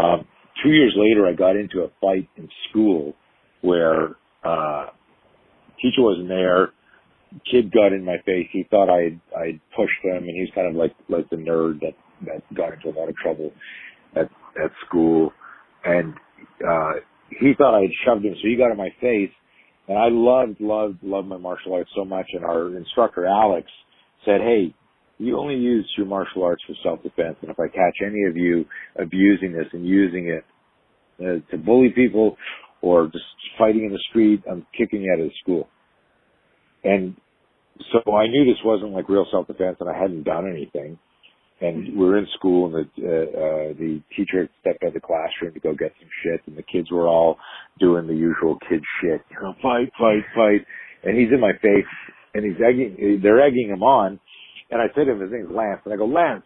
Speaker 3: Um, two years later, I got into a fight in school where, uh, teacher wasn't there. Kid got in my face. He thought I had, I had pushed him and he was kind of like, like the nerd that, that got into a lot of trouble at, at school. And, uh, he thought I had shoved him, so he got in my face. And I loved, loved, loved my martial arts so much. And our instructor, Alex, said, hey, you only use your martial arts for self-defense. And if I catch any of you abusing this and using it uh, to bully people or just fighting in the street, I'm kicking you out of the school. And so I knew this wasn't like real self-defense and I hadn't done anything. And we were in school and the, uh, uh, the teacher had stepped out of the classroom to go get some shit and the kids were all doing the usual kid shit, you know, fight, fight, fight. And he's in my face and he's egging, they're egging him on. And I said to him, his name's Lance, and I go, Lance,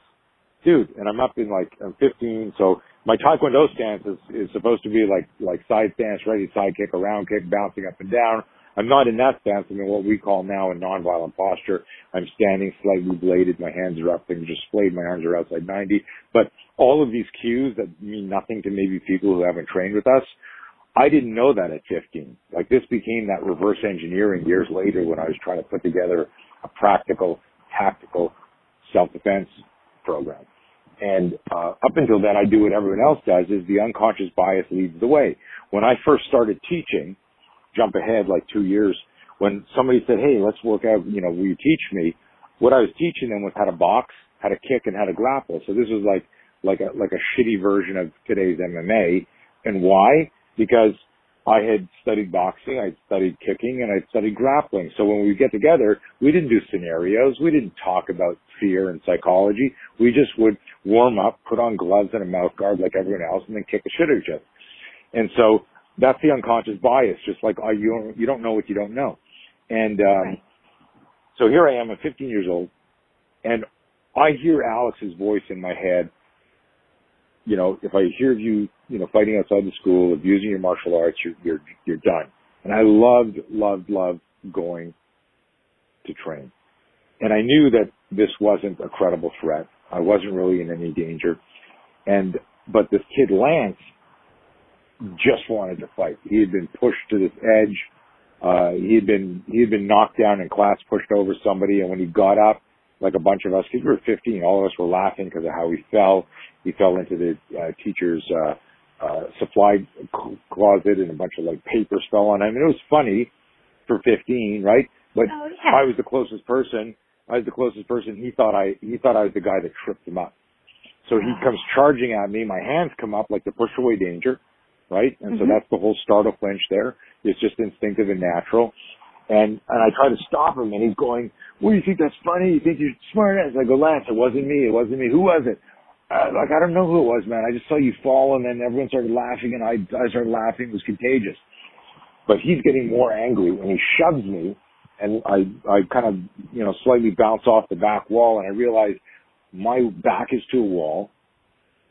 Speaker 3: dude, and I'm up in like, I'm 15, so my Taekwondo stance is, is supposed to be like, like side stance, ready side kick, around kick, bouncing up and down. I'm not in that stance. I'm in what we call now a nonviolent posture. I'm standing slightly bladed, my hands are up, things are splayed, my arms are outside 90. But all of these cues that mean nothing to maybe people who haven't trained with us, I didn't know that at 15. Like this became that reverse engineering years later when I was trying to put together a practical, tactical self-defense program. And uh, up until then, I do what everyone else does: is the unconscious bias leads the way. When I first started teaching, jump ahead like two years, when somebody said, "Hey, let's work out," you know, will you teach me? What I was teaching them was how to box, how to kick, and how to grapple. So this was like like a like a shitty version of today's MMA. And why? Because I had studied boxing, I'd studied kicking, and I'd studied grappling. So when we get together, we didn't do scenarios. We didn't talk about fear and psychology. We just would warm up, put on gloves and a mouth guard like everyone else, and then kick a shit at each other. And so that's the unconscious bias, just like oh, you don't, you don't know what you don't know. And um,
Speaker 2: Right.
Speaker 3: so here I am, I'm 15 years old, and I hear Alex's voice in my head. You know, if I hear of you, you know, fighting outside the school, abusing your martial arts, you're you're you're done. And I loved, loved, loved going to train. And I knew that this wasn't a credible threat. I wasn't really in any danger. And but this kid Lance just wanted to fight. He had been pushed to this edge. Uh, he had been he had been knocked down in class, pushed over somebody, and when he got up, like a bunch of us, because we were 15, all of us were laughing because of how he fell. He fell into the uh, teacher's uh, uh, supply closet, and a bunch of like papers fell on him. And it was funny for 15, right? But
Speaker 2: Oh, yeah.
Speaker 3: I was the closest person. I was the closest person. He thought I he thought I was the guy that tripped him up. So he comes charging at me. My hands come up like the push away danger, right? And so
Speaker 2: Mhm.
Speaker 3: that's the whole startle flinch there. It's just instinctive and natural. And and I try to stop him, and he's going, "What do you think that's funny? You think you're smart ass?" I go, "Lance, it wasn't me. It wasn't me. Who was it?" Uh, like I don't know who it was, man. I just saw you fall, and then everyone started laughing, and I I started laughing. It was contagious. But he's getting more angry, and he shoves me, and I I kind of you know slightly bounce off the back wall, and I realize my back is to a wall,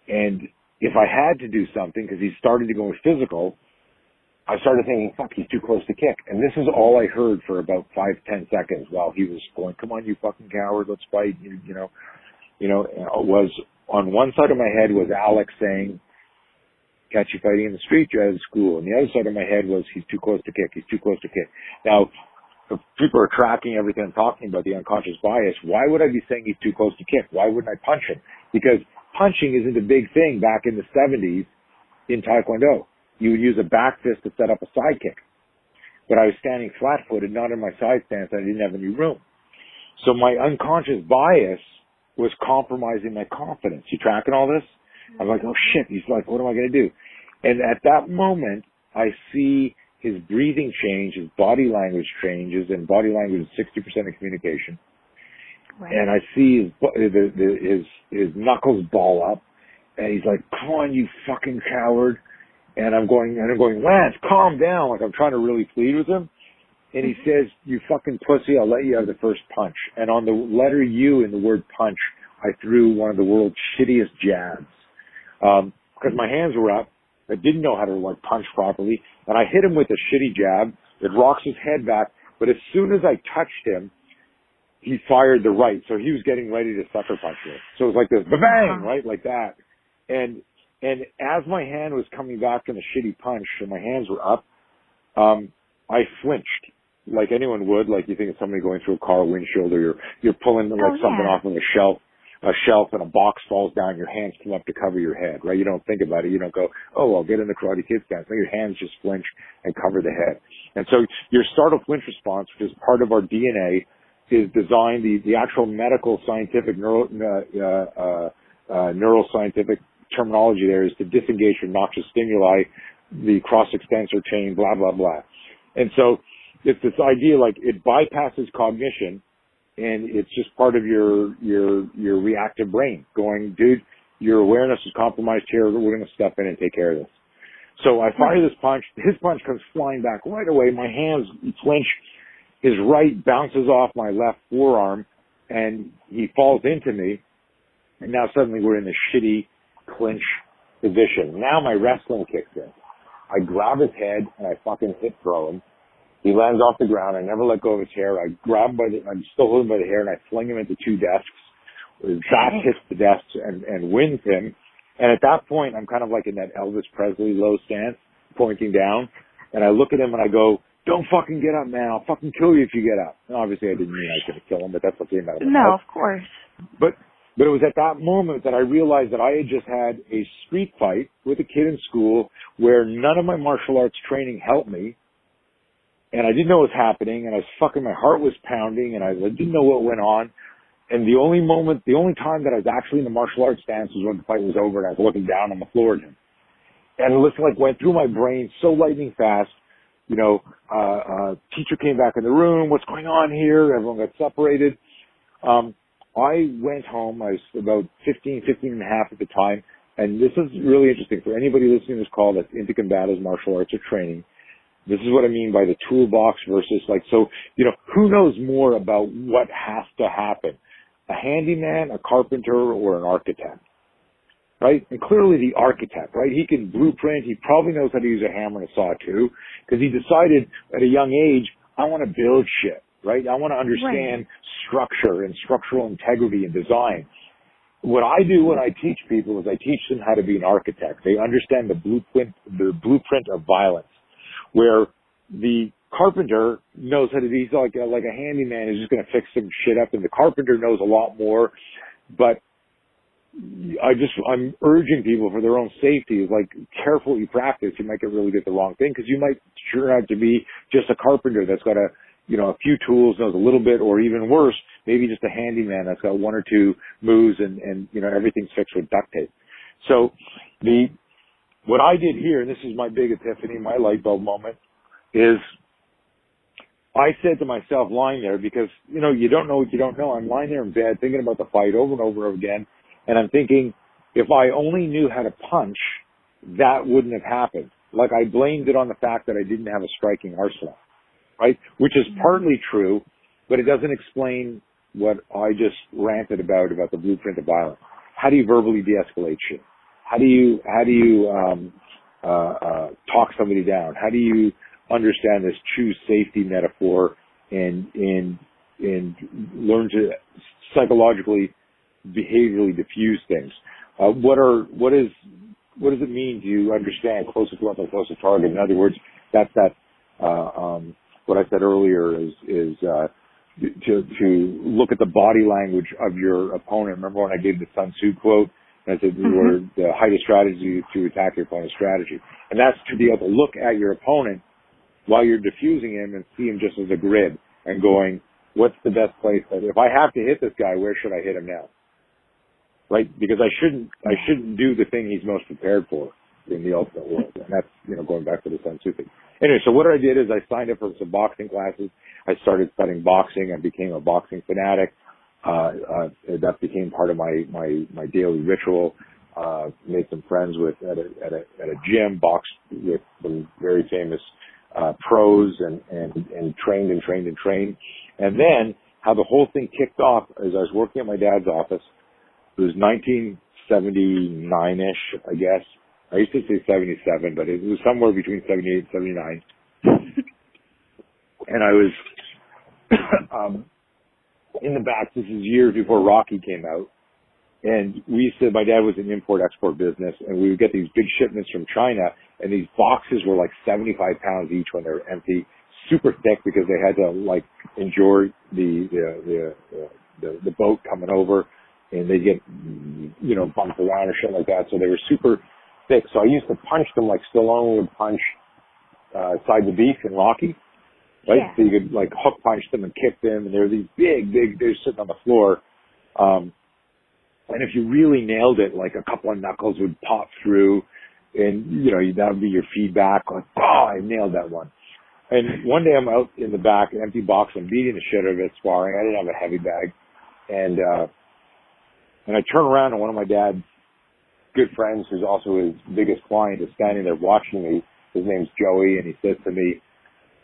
Speaker 3: and if I had to do something because he's starting to go physical, I started thinking, fuck, he's too close to kick. And this is all I heard for about five, ten seconds while he was going, come on, you fucking coward, let's fight. You, you know, you know, and was on one side of my head was Alex saying, catch you fighting in the street, you're out of school. And the other side of my head was, he's too close to kick, he's too close to kick. Now, if people are tracking everything I'm talking about, the unconscious bias, why would I be saying he's too close to kick? Why wouldn't I punch him? Because punching isn't a big thing back in the 70s in Taekwondo. You would use a back fist to set up a side kick. But I was standing flat footed, not in my side stance. I didn't have any room. So my unconscious bias was compromising my confidence. You tracking all this? Mm-hmm. I'm like, oh shit. He's like, what am I going to do? And at that moment, I see his breathing change, his body language changes, and body language is 60% of communication
Speaker 2: Right.
Speaker 3: and I see his, the, his his knuckles ball up, and he's like, "Come on, you fucking coward!" And I'm going, and I'm going, Lance, calm down. Like I'm trying to really plead with him, and he says, "You fucking pussy, I'll let you have the first punch." And on the letter U in the word punch, I threw one of the world's shittiest jabs, um, because my hands were up. I didn't know how to like punch properly, and I hit him with a shitty jab. It rocks his head back, but as soon as I touched him, he fired the right. So he was getting ready to sucker punch me. So it was like this bang,
Speaker 2: Uh-huh.
Speaker 3: right? Like that. And, and as my hand was coming back in a shitty punch and my hands were up, um, I flinched like anyone would. Like you think of somebody going through a car windshield or you're, you're pulling like
Speaker 2: Oh,
Speaker 3: something
Speaker 2: yeah.
Speaker 3: off of a shelf, a shelf and a box falls down, your hands come up to cover your head, right? You don't think about it. You don't go, oh, I'll get in the Karate Kid stance. No, your hands just flinch and cover the head. And so your startle flinch response, which is part of our DNA, is designed, the, the actual medical scientific neuro, uh, uh, uh, neuroscientific terminology there is to disengage from noxious stimuli, the cross extensor chain, blah, blah, blah. And so it's this idea like it bypasses cognition and it's just part of your, your, your reactive brain going, dude, your awareness is compromised here. We're going to step in and take care of this. So I fire this punch. His punch comes flying back right away. My hands flinch. His right bounces off my left forearm and he falls into me. And now suddenly we're in a shitty clinch position. Now my wrestling kicks in. I grab his head and I fucking hip throw him. He lands off the ground. I never let go of his hair. I grab him by the, I'm still holding by the hair and I fling him into two desks. His back hits the desks and, and wins him. And at that point, I'm kind of like in that Elvis Presley low stance, pointing down. And I look at him and I go, don't fucking get up, man. I'll fucking kill you if you get up. And obviously I didn't mean I was going to kill him, but that's what came out of my
Speaker 2: No,
Speaker 3: mouth.
Speaker 2: of course.
Speaker 3: But but it was at that moment that I realized that I had just had a street fight with a kid in school where none of my martial arts training helped me. And I didn't know what was happening and I was fucking, my heart was pounding and I didn't know what went on. And the only moment, the only time that I was actually in the martial arts stance was when the fight was over and I was looking down on the floor at him. And listen, like went through my brain so lightning fast. You know, uh, uh, teacher came back in the room. What's going on here? Everyone got separated. Um, I went home. I was about 15, 15 and a half at the time. And this is really interesting for anybody listening to this call that's into combatives, martial arts, or training. This is what I mean by the toolbox versus like, so, you know, who knows more about what has to happen? A handyman, a carpenter, or an architect? Right? And clearly the architect, right? He can blueprint. He probably knows how to use a hammer and a saw too, because he decided at a young age, I want to build shit, right? I want to understand structure and structural integrity and design. What I do when I teach people is I teach them how to be an architect. They understand the blueprint, the blueprint of violence, where the carpenter knows how to be he's like a, like a handyman is just going to fix some shit up, and the carpenter knows a lot more. But I just I'm urging people for their own safety is like careful what you practice. You might get really good at the wrong thing because you might turn out to be just a carpenter that's got a you know a few tools, knows a little bit, or even worse, maybe just a handyman that's got one or two moves and and you know everything's fixed with duct tape. So the what I did here, and this is my big epiphany, my light bulb moment, is I said to myself lying there because, you know, you don't know what you don't know. I'm lying there in bed thinking about the fight over and over again. And I'm thinking, if I only knew how to punch, that wouldn't have happened. Like I blamed it on the fact that I didn't have a striking arsenal, right? Which is partly true, but it doesn't explain what I just ranted about, about the blueprint of violence. How do you verbally de-escalate shit? How do you, how do you, um, uh, uh, talk somebody down? How do you understand this choose safety metaphor and, and, and learn to psychologically, behaviorally diffuse things? Uh, what are, what is, what does it mean to you understand closest weapon, closest target? In other words, that's that, uh, um, what I said earlier is, is, uh, to, to look at the body language of your opponent. Remember when I gave the Sun Tzu quote? And I said,
Speaker 2: Mhm.
Speaker 3: the height of strategy to attack your opponent's strategy. And that's to be able to look at your opponent while you're diffusing him and see him just as a grid and going, what's the best place that if I have to hit this guy, where should I hit him now? Right? Because I shouldn't, I shouldn't do the thing he's most prepared for in the ultimate world. And that's, you know, going back to the Sun Tzu thing. Anyway, so what I did is I signed up for some boxing classes. I started studying boxing. I became a boxing fanatic. Uh, uh, that became part of my, my, my daily ritual. Uh, made some friends with, at a, at a, at a gym, boxed with some very famous, uh, pros and, and, and trained and trained and trained. And then how the whole thing kicked off is I was working at my dad's office. It was 1979-ish, I guess. I used to say 77, but it was somewhere between 78 and 79. and I was um, in the back. This is years before Rocky came out, and we used to. My dad was in import export business, and we would get these big shipments from China, and these boxes were like 75 pounds each when they were empty, super thick because they had to like endure the the the the, the boat coming over, and they get you know bumped around or shit like that. So they were super thick. So I used to punch them like Stallone would punch uh, side the beef in Rocky right?
Speaker 2: Yeah.
Speaker 3: So you could like hook punch them and kick them, and they're these big, big. They're sitting on the floor, um, and if you really nailed it, like a couple of knuckles would pop through, and you know that would be your feedback, like, oh, I nailed that one. And one day I'm out in the back, an empty box, I'm beating the shit out of it, sparring. I didn't have a heavy bag, and uh, and I turn around, and one of my dad's good friends, who's also his biggest client, is standing there watching me. His name's Joey, and he says to me,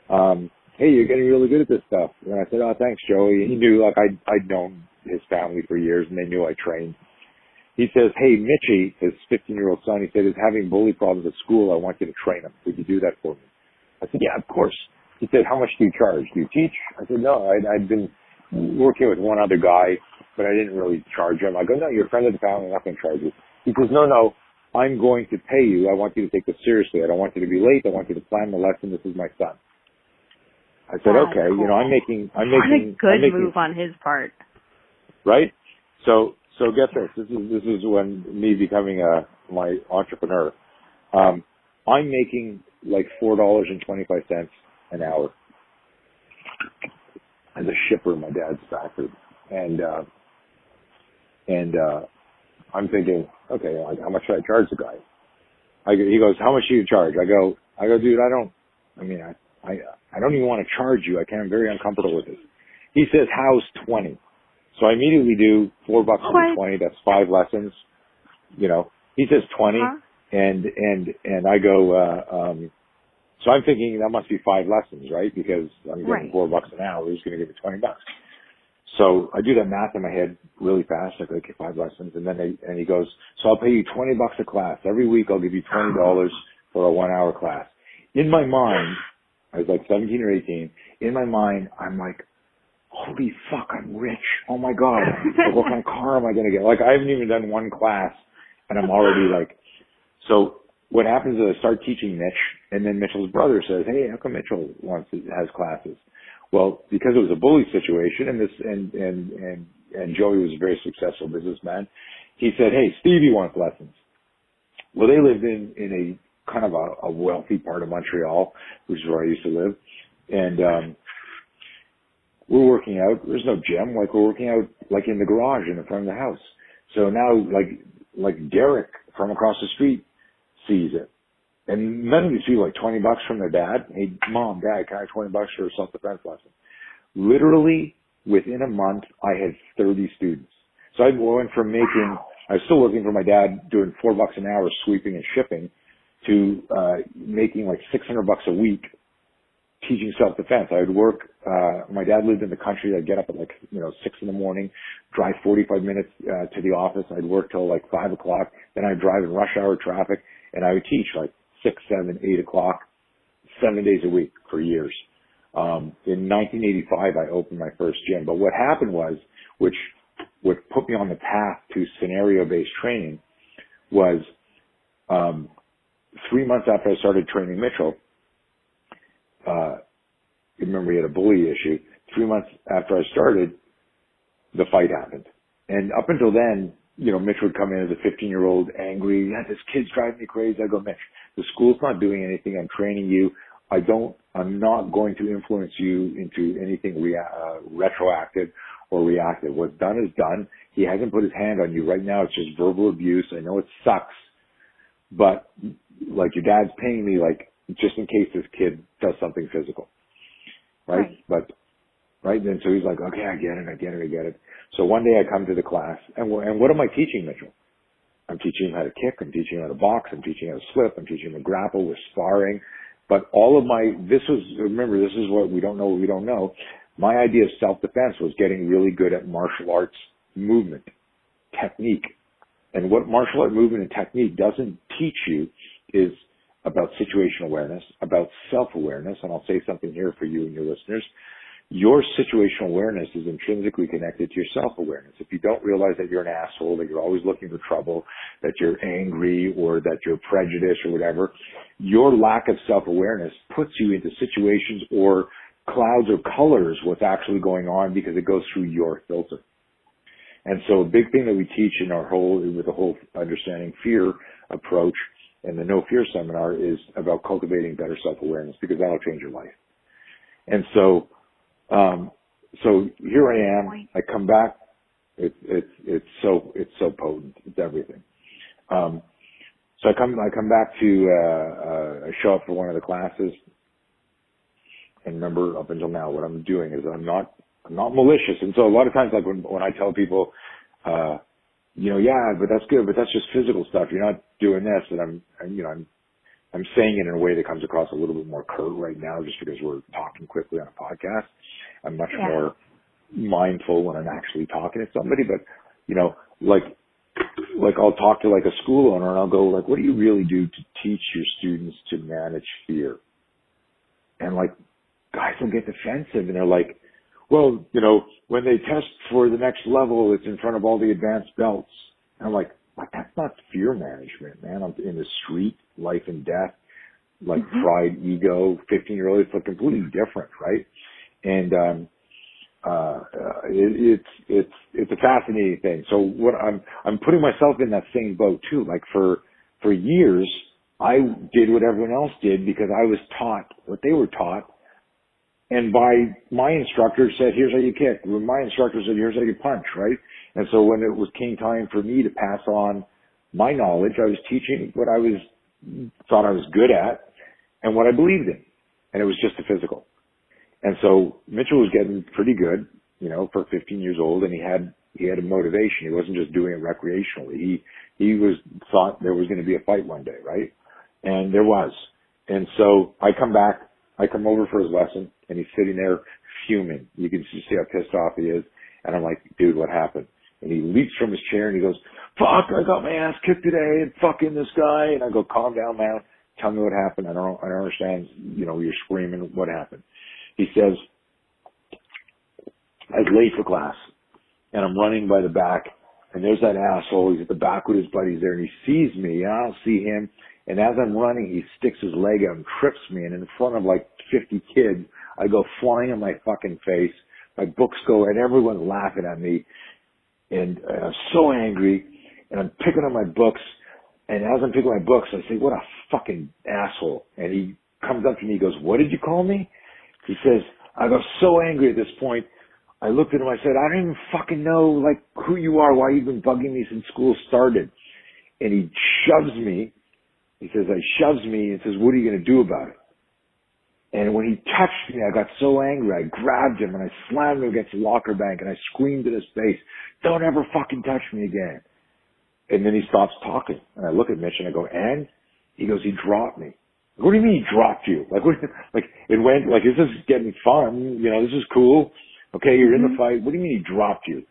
Speaker 3: um, hey, you're getting really good at this stuff. And I said, oh, thanks, Joey. He knew, like, I'd, I'd known his family for years and they knew I trained. He says, hey, Mitchie, his 15 year old son, he said, is having bully problems at school. I want you to train him. Would you do that for me? I said, yeah, of course. He said, how much do you charge? Do you teach? I said, no, I'd, I'd been working with one other guy, but I didn't really charge him. I go, no, you're a friend of the family. I'm not going to charge you. He says, no, no, I'm going to pay you. I want you to take this seriously. I don't want you to be late. I want you to plan the lesson. This is my son. I said, okay, you know, I'm making, I'm
Speaker 2: What
Speaker 3: making,
Speaker 2: a good
Speaker 3: making,
Speaker 2: move on his part.
Speaker 3: right? So, so get this. This is, this is when me becoming a, my entrepreneur. Um, I'm making like $4.25 an hour as a shipper in my dad's factory. And, uh, and, uh, I'm thinking, okay, like how much should I charge the guy? I go, he goes, how much do you charge? I go, I go, dude, I don't, I mean, I, I, I don't even want to charge you. I can't, I'm very uncomfortable with this. He says, how's 20? So I immediately do four bucks
Speaker 2: What?
Speaker 3: for 20. That's five lessons. You know, he says 20
Speaker 2: Huh?
Speaker 3: and, and, and I go, uh, um, so I'm thinking that must be five lessons, right? Because I'm getting
Speaker 2: Right.
Speaker 3: four bucks an hour. He's going to give me 20 bucks. So I do that math in my head really fast. I go, okay, five lessons. And then they, and he goes, so I'll pay you 20 bucks a class. Every week I'll give you $20 for a one hour class. In my mind, I was like 17 or 18. In my mind, I'm like, holy fuck, I'm rich. Oh my God. Like, what kind of car am I going to get? Like I haven't even done one class and I'm already like, so what happens is I start teaching Mitch and then Mitchell's brother says, hey, how come Mitchell wants, has classes? Well, because it was a bully situation and this, and, and, and, and Joey was a very successful businessman, he said, hey, Stevie wants lessons. Well, they lived in, in a kind of a, a wealthy part of Montreal, which is where I used to live. And, um, we're working out. There's no gym. Like we're working out like in the garage in the front of the house. So now like, like Derek from across the street sees it. And none of these people like 20 bucks from their dad. Hey, mom, dad, can I have 20 bucks for a self-defense lesson? Literally within a month, I had 30 students. So I went from making, I was still working for my dad doing four bucks an hour sweeping and shipping to, uh, making like 600 bucks a week teaching self-defense. I would work, uh, my dad lived in the country. I'd get up at like, you know, six in the morning, drive 45 minutes, uh, to the office. I'd work till like five o'clock. Then I'd drive in rush hour traffic and I would teach like six, seven, eight o'clock, seven days a week for years. Um, in 1985, I opened my first gym. But what happened was, which what put me on the path to scenario-based training, was um, three months after I started training Mitchell. Uh, remember he had a bully issue. Three months after I started, the fight happened. And up until then, you know, Mitch would come in as a 15 year old angry. Yeah, this kid's driving me crazy. I go, Mitch, the school's not doing anything. I'm training you. I don't, I'm not going to influence you into anything rea- uh, retroactive or reactive. What's done is done. He hasn't put his hand on you right now. It's just verbal abuse. I know it sucks, but like your dad's paying me like just in case this kid does something physical. Right?
Speaker 2: Right.
Speaker 3: But, right? And so he's like, okay, I get it. I get it. I get it. So one day I come to the class and, and what am I teaching Mitchell? I'm teaching him how to kick. I'm teaching him how to box. I'm teaching him how to slip. I'm teaching him to grapple. We're sparring. But all of my, this was, remember, this is what we don't know what we don't know. My idea of self-defense was getting really good at martial arts movement, technique. And what martial art movement and technique doesn't teach you is about situational awareness, about self-awareness, and I'll say something here for you and your listeners. Your situational awareness is intrinsically connected to your self-awareness. If you don't realize that you're an asshole, that you're always looking for trouble, that you're angry or that you're prejudiced or whatever, your lack of self-awareness puts you into situations or clouds or colors what's actually going on because it goes through your filter. And so a big thing that we teach in our whole, with the whole understanding fear approach and the no fear seminar is about cultivating better self-awareness because that'll change your life. And so, um, so here I am. I come back. It's it's it's so it's so potent. It's everything. Um, so I come I come back to uh, uh, I show up for one of the classes, and remember up until now what I'm doing is I'm not I'm not malicious. And so a lot of times like when when I tell people, uh, you know, yeah, but that's good, but that's just physical stuff. You're not doing this, and I'm, you know, I'm, I'm saying it in a way that comes across a little bit more curt right now, just because we're talking quickly on a podcast. I'm much yeah. more mindful when I'm actually talking to somebody, but you know, like, like I'll talk to like a school owner and I'll go like, what do you really do to teach your students to manage fear? And like, guys will get defensive and they're like, well, you know, when they test for the next level, it's in front of all the advanced belts. And I'm like, like that's not fear management, man. I'm in the street, life and death, like mm-hmm. pride, ego, 15 year old. It's like completely different, right? And, um, uh, it, it's, it's, it's a fascinating thing. So what I'm, I'm putting myself in that same boat too. Like for, for years, I did what everyone else did because I was taught what they were taught and by my instructor said, here's how you kick. My instructor said, here's how you punch, right? And so when it was came time for me to pass on my knowledge, I was teaching what I was, thought I was good at and what I believed in. And it was just the physical. And so Mitchell was getting pretty good, you know, for 15 years old and he had, he had a motivation. He wasn't just doing it recreationally. He, he was thought there was going to be a fight one day, right? And there was. And so I come back I come over for his lesson and he's sitting there fuming. You can just see how pissed off he is. And I'm like, dude, what happened? And he leaps from his chair and he goes, fuck, I got my ass kicked today and fucking this guy. And I go, calm down, man. Tell me what happened. I don't, I don't understand. You know, you're screaming. What happened? He says, I was late for class and I'm running by the back and there's that asshole. He's at the back with his buddies there and he sees me and I don't see him and as I'm running, he sticks his leg out and trips me. And in front of like 50 kids, I go flying on my fucking face. My books go and everyone's laughing at me. And uh, I'm so angry. And I'm picking up my books. And as I'm picking my books, I say, what a fucking asshole. And he comes up to me. He goes, what did you call me? He says, I got so angry at this point. I looked at him. I said, I don't even fucking know like who you are, why you've been bugging me since school started. And he shoves me he says, I shoves me and says, what are you going to do about it? And when he touched me, I got so angry. I grabbed him and I slammed him against the locker bank and I screamed in his face, don't ever fucking touch me again. And then he stops talking and I look at Mitch and I go, and? He goes, he dropped me. What do you mean he dropped you? Like, what, like, it went, like, this is this getting fun? You know, this is cool. Okay, you're mm-hmm. in the mm-hmm. fight. What do you mean he dropped you?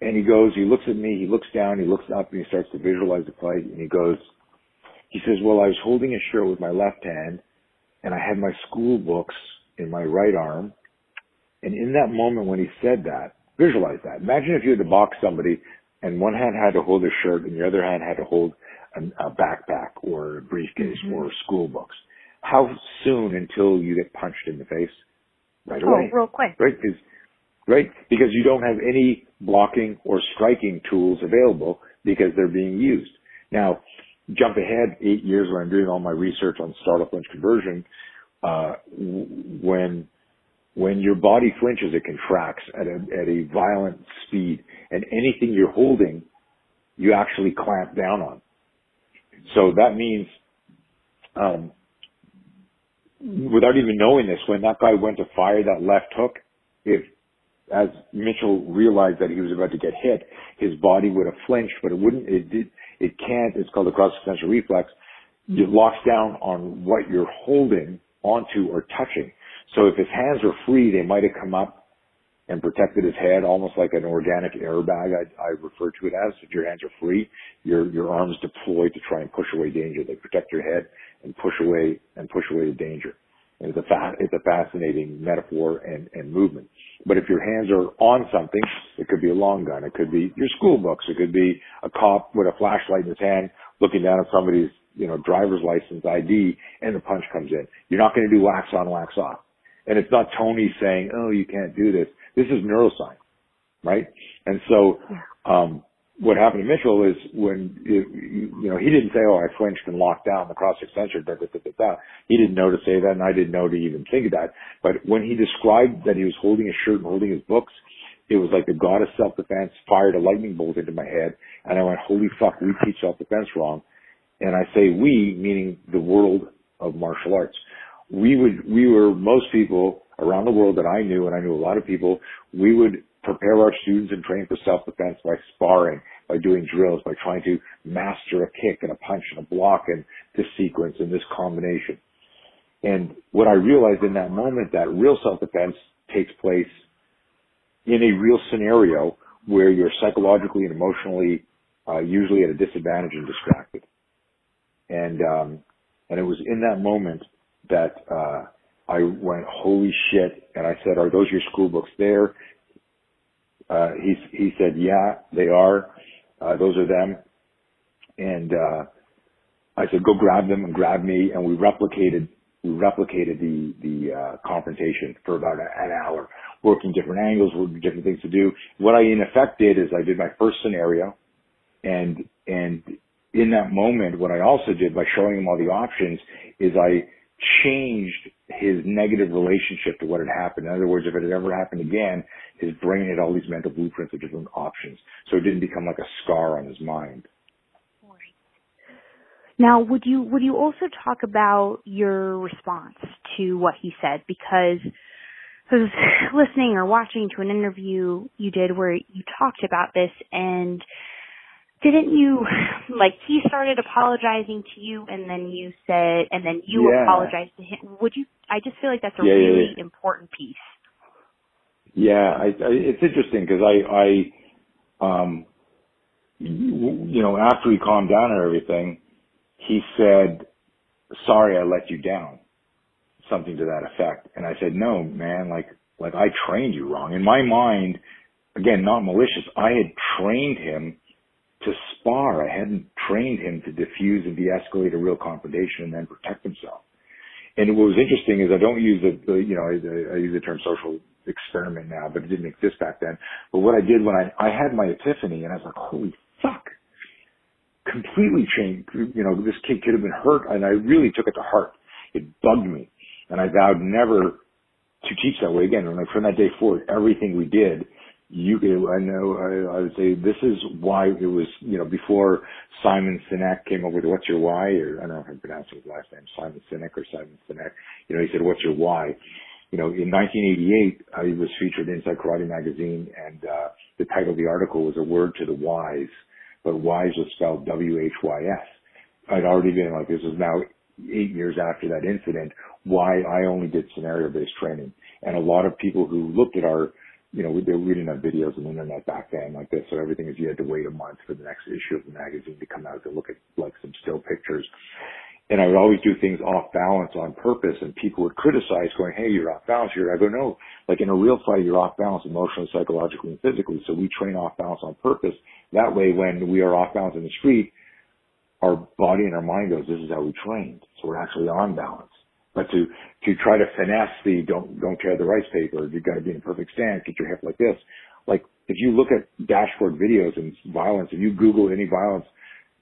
Speaker 3: And he goes, he looks at me, he looks down, he looks up and he starts to visualize the fight and he goes, he says, well, I was holding a shirt with my left hand and I had my school books in my right arm. And in that moment when he said that, visualize that. Imagine if you had to box somebody and one hand had to hold a shirt and the other hand had to hold a backpack or a briefcase mm-hmm. or school books. How soon until you get punched in the face? Right away.
Speaker 2: Oh, real quick.
Speaker 3: Right? Because, right? Because you don't have any blocking or striking tools available because they're being used. Now, jump ahead eight years when I'm doing all my research on startle flinch conversion, uh, when when your body flinches, it contracts at a at a violent speed, and anything you're holding, you actually clamp down on. So that means, um, without even knowing this, when that guy went to fire that left hook, if as Mitchell realized that he was about to get hit, his body would have flinched, but it wouldn't. It did it can't, it's called the cross-extension reflex. It mm-hmm. locks down on what you're holding onto or touching. So if his hands were free, they might have come up and protected his head almost like an organic airbag. I, I refer to it as if your hands are free, your, your arms deployed to try and push away danger. They protect your head and push away and push away the danger. And it's a fa- it's a fascinating metaphor and, and movement. But if your hands are on something, it could be a long gun, it could be your school books, it could be a cop with a flashlight in his hand looking down at somebody's, you know, driver's license ID and the punch comes in. You're not going to do wax on, wax off. And it's not Tony saying, oh, you can't do this. This is neuroscience, right? And so, um, what happened to Mitchell is when, it, you know, he didn't say, oh, I flinched and locked down the cross extension, da, da, da, da, da. He didn't know to say that and I didn't know to even think of that. But when he described that he was holding his shirt and holding his books, it was like the god of self-defense fired a lightning bolt into my head and I went, holy fuck, we teach self-defense wrong. And I say we, meaning the world of martial arts. We would, we were, most people around the world that I knew, and I knew a lot of people, we would prepare our students and train for self-defense by sparring, by doing drills, by trying to master a kick and a punch and a block and this sequence and this combination. And what I realized in that moment that real self-defense takes place in a real scenario where you're psychologically and emotionally uh, usually at a disadvantage and distracted. And um, and it was in that moment that uh, I went, holy shit! And I said, are those your school books there? Uh, he he said, yeah, they are. Uh, those are them. And uh, I said, go grab them and grab me, and we replicated we replicated the the uh, confrontation for about an hour, working different angles, working different things to do. What I in effect did is I did my first scenario, and and in that moment, what I also did by showing him all the options is I changed his negative relationship to what had happened. In other words, if it had ever happened again, his brain had all these mental blueprints of different options. So it didn't become like a scar on his mind.
Speaker 2: Now, would you would you also talk about your response to what he said? Because I was listening or watching to an interview you did where you talked about this, and didn't you like he started apologizing to you, and then you said, and then you
Speaker 3: Yeah.
Speaker 2: apologized to him? Would you? I just feel like that's a
Speaker 3: Yeah,
Speaker 2: really
Speaker 3: yeah.
Speaker 2: important piece.
Speaker 3: Yeah, I, I, it's interesting because I, I, um, you, you know, after he calmed down and everything, he said, "Sorry, I let you down," something to that effect. And I said, "No, man, like, like I trained you wrong." In my mind, again, not malicious. I had trained him to spar. I hadn't trained him to diffuse and de-escalate a real confrontation and then protect himself. And what was interesting is I don't use the, the you know, I, I use the term social experiment now, but it didn't exist back then. But what I did when I, I had my epiphany and I was like, holy fuck, completely changed. You know, this kid could have been hurt and I really took it to heart. It bugged me and I vowed never to teach that way again. And like from that day forward, everything we did, you I know, I, I would say this is why it was, you know, before Simon Sinek came up with what's your why, or I don't know if I'm pronouncing his last name, Simon Sinek or Simon Sinek, you know, he said, what's your why? You know, in 1988, I was featured Inside Karate Magazine and, uh, the title of the article was a word to the wise, but wise was spelled W-H-Y-S. I'd already been like, this is now eight years after that incident, why I only did scenario based training. And a lot of people who looked at our, you know, we didn't have videos on the internet back then like this, so everything is you had to wait a month for the next issue of the magazine to come out to look at like some still pictures. And I would always do things off balance on purpose and people would criticize going, Hey, you're off balance here. I go, no, like in a real fight, you're off balance emotionally, psychologically, and physically. So we train off balance on purpose. That way, when we are off balance in the street, our body and our mind goes, this is how we trained. So we're actually on balance. But to, to try to finesse the don't, don't tear the rice paper, you've got to be in a perfect stance, get your hip like this. Like if you look at dashboard videos and violence, if you Google any violence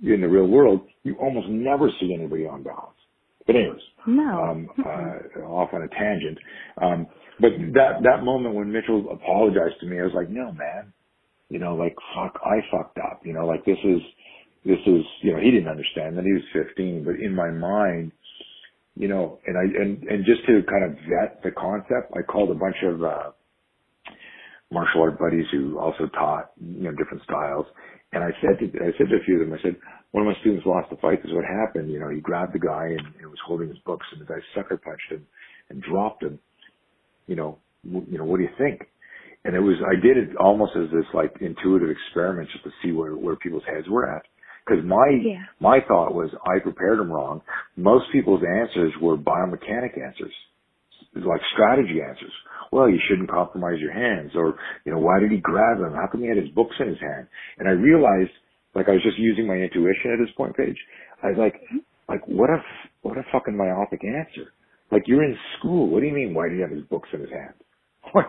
Speaker 3: in the real world, you almost never see anybody on balance. But anyways,
Speaker 2: No.
Speaker 3: um, uh, off on a tangent. Um, but that, that moment when Mitchell apologized to me, I was like, no, man, you know, like, fuck, I fucked up, you know, like this is, this is, you know, he didn't understand that he was 15, but in my mind, you know, and I, and, and just to kind of vet the concept, I called a bunch of, uh, martial art buddies who also taught, you know, different styles. And I said to, I said to a few of them, I said, one of my students lost the fight. This is what happened. You know, he grabbed the guy and, and was holding his books and the guy sucker punched him and dropped him. You know, w- you know, what do you think? And it was, I did it almost as this like intuitive experiment just to see where, where people's heads were at. Cause my,
Speaker 2: Yeah.
Speaker 3: my thought was I prepared them wrong. Most people's answers were biomechanic answers, like strategy answers. Well, you shouldn't compromise your hands or, you know, why did he grab him? How come he had his books in his hand? And I realized, like I was just using my intuition at this point, Paige. I was like, mm-hmm. like what a, what a fucking myopic answer. Like you're in school. What do you mean? Why do you have his books in his hand? What?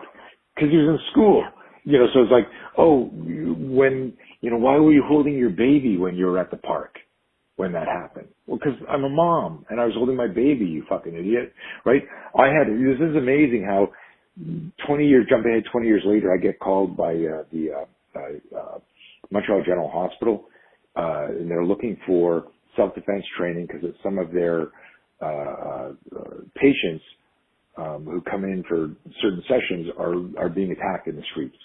Speaker 3: Because he was in school. You know, so it's like, oh, when, you know, why were you holding your baby when you were at the park? When that happened? Well, because I'm a mom and I was holding my baby, you fucking idiot. Right? I had, this is amazing how 20 years, jump ahead 20 years later, I get called by, uh, the, uh, uh, Montreal General Hospital, uh, and they're looking for self-defense training because some of their, uh, uh, patients, um, who come in for certain sessions are, are being attacked in the streets.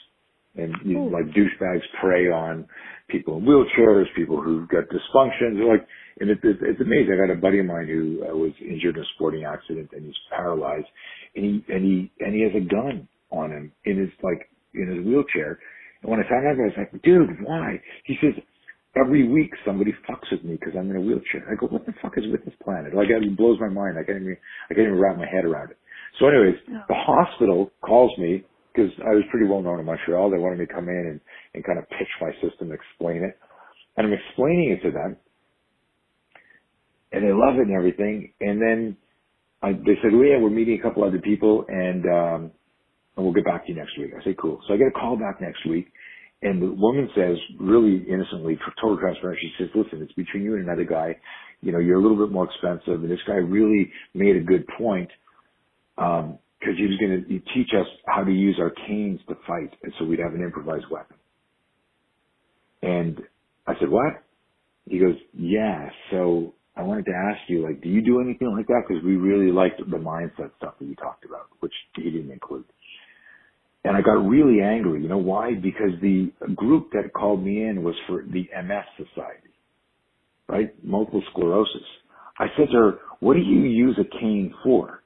Speaker 3: And you know, like douchebags prey on people in wheelchairs, people who've got dysfunctions. Like, and it, it, it's amazing. I got a buddy of mine who uh, was injured in a sporting accident and he's paralyzed, and he and he and he has a gun on him in his like in his wheelchair. And when I found out, I was like, dude, why? He says, every week somebody fucks with me because I'm in a wheelchair. I go, what the fuck is with this planet? Like, it blows my mind. I can't even, I can't even wrap my head around it. So anyways, the hospital calls me because I was pretty well known in Montreal. They wanted me to come in and, and kind of pitch my system, explain it. And I'm explaining it to them and they love it and everything. And then I, they said, yeah, we're meeting a couple other people and, um, and we'll get back to you next week. I say, cool. So I get a call back next week and the woman says really innocently, for total transparency, she says, listen, it's between you and another guy. You know, you're a little bit more expensive and this guy really made a good point. Um, cause he was going to teach us how to use our canes to fight. And so we'd have an improvised weapon. And I said, what? He goes, yeah. So I wanted to ask you, like, do you do anything like that? Cause we really liked the mindset stuff that you talked about, which he didn't include. And I got really angry. You know why? Because the group that called me in was for the MS Society, right? Multiple sclerosis. I said to her, what do you use a cane for?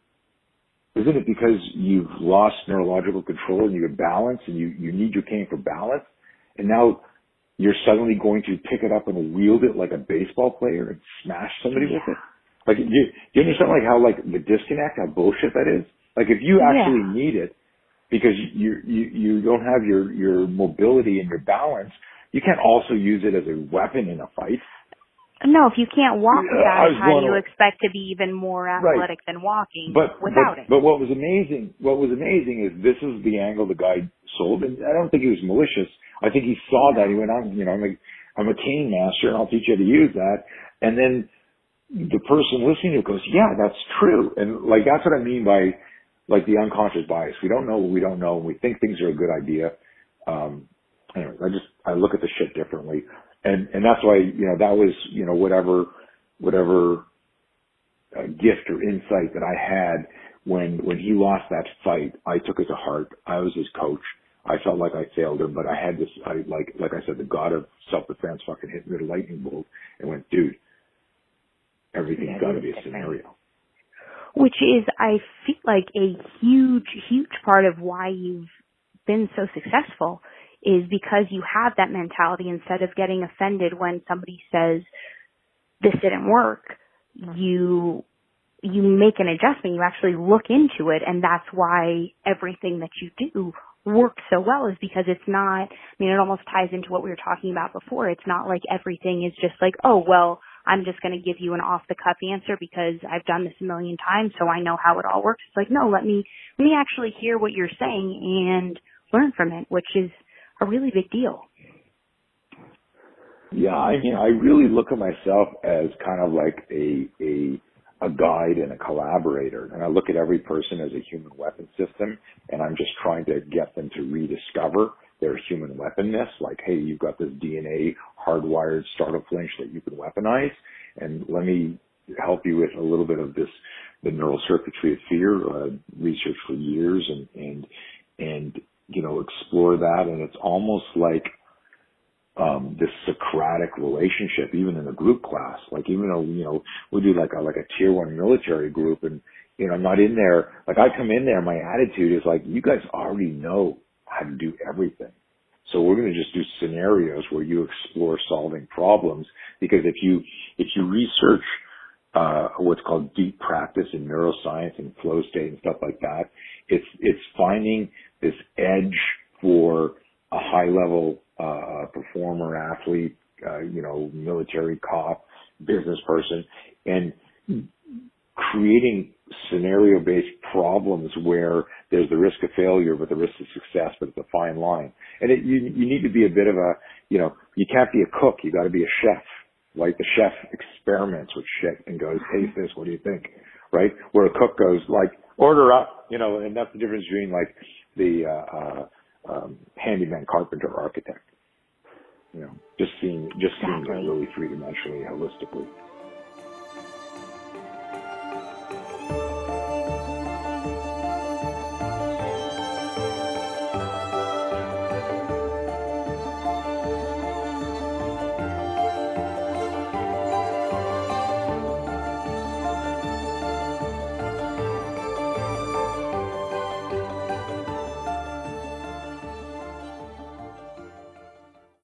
Speaker 3: Isn't it because you've lost neurological control and your balance and you, you need your cane for balance? And now you're suddenly going to pick it up and wield it like a baseball player and smash somebody with it? Like, do you, do you understand like how like the disconnect, how bullshit that is? Like if you actually
Speaker 2: Yeah.
Speaker 3: need it, because you you you don't have your your mobility and your balance. You can't also use it as a weapon in a fight.
Speaker 2: No, if you can't walk without it, how do you expect to be even more athletic than walking
Speaker 3: But
Speaker 2: without
Speaker 3: but,
Speaker 2: it?
Speaker 3: but what was amazing, what was amazing is this is the angle the guy sold, and I don't think he was malicious. I think he saw that he went on, you know, I'm a I'm a cane master, and I'll teach you how to use that. And then the person listening to it goes, yeah, that's true, and like that's what I mean by like the unconscious bias. We don't know what we don't know, and we think things are a good idea. Um, anyway, I just I look at the shit differently, and and that's why you know that was you know whatever whatever uh, gift or insight that I had when when he lost that fight. I took it to heart. I was his coach. I felt like I failed him, but I had this. I like like I said, the god of self defense fucking hit me with a lightning bolt and went, dude, everything's
Speaker 2: Yeah,
Speaker 3: got to be a scenario.
Speaker 2: Which is, I feel like a huge, huge part of why you've been so successful is because you have that mentality instead of getting offended when somebody says this didn't work, you you make an adjustment, you actually look into it and that's why everything that you do works so well is because it's not I mean it almost ties into what we were talking about before. It's not like everything is just like, oh well, I'm just going to give you an off the cuff answer because I've done this a million times so I know how it all works. It's like, no, let me let me actually hear what you're saying and learn from it, which is a really big deal.
Speaker 3: Yeah, I mean, I really look at myself as kind of like a a a guide and a collaborator, and I look at every person as a human weapon system, and I'm just trying to get them to rediscover their human weaponness. Like, hey, you've got this DNA hardwired startle flinch that you can weaponize, and let me help you with a little bit of this, the neural circuitry of fear, uh, research for years, and and and you know explore that, and it's almost like um, this Socratic relationship, even in a group class. Like even though, you know, we do like a, like a tier one military group and, you know, I'm not in there, like I come in there, my attitude is like, you guys already know how to do everything. So we're going to just do scenarios where you explore solving problems because if you, if you research, uh, what's called deep practice in neuroscience and flow state and stuff like that, it's, it's finding this edge for a high level, uh, performer, athlete, uh, you know, military cop, business person and creating scenario based problems where there's the risk of failure but the risk of success, but it's a fine line. And it, you, you need to be a bit of a, you know, you can't be a cook, you gotta be a chef. Like the chef experiments with shit and goes, taste this, what do you think? Right? Where a cook goes like, order up, you know, and that's the difference between like the, uh, uh, um, handyman, carpenter, architect. You know, just seeing, just seeing
Speaker 2: exactly.
Speaker 3: that really three dimensionally, holistically.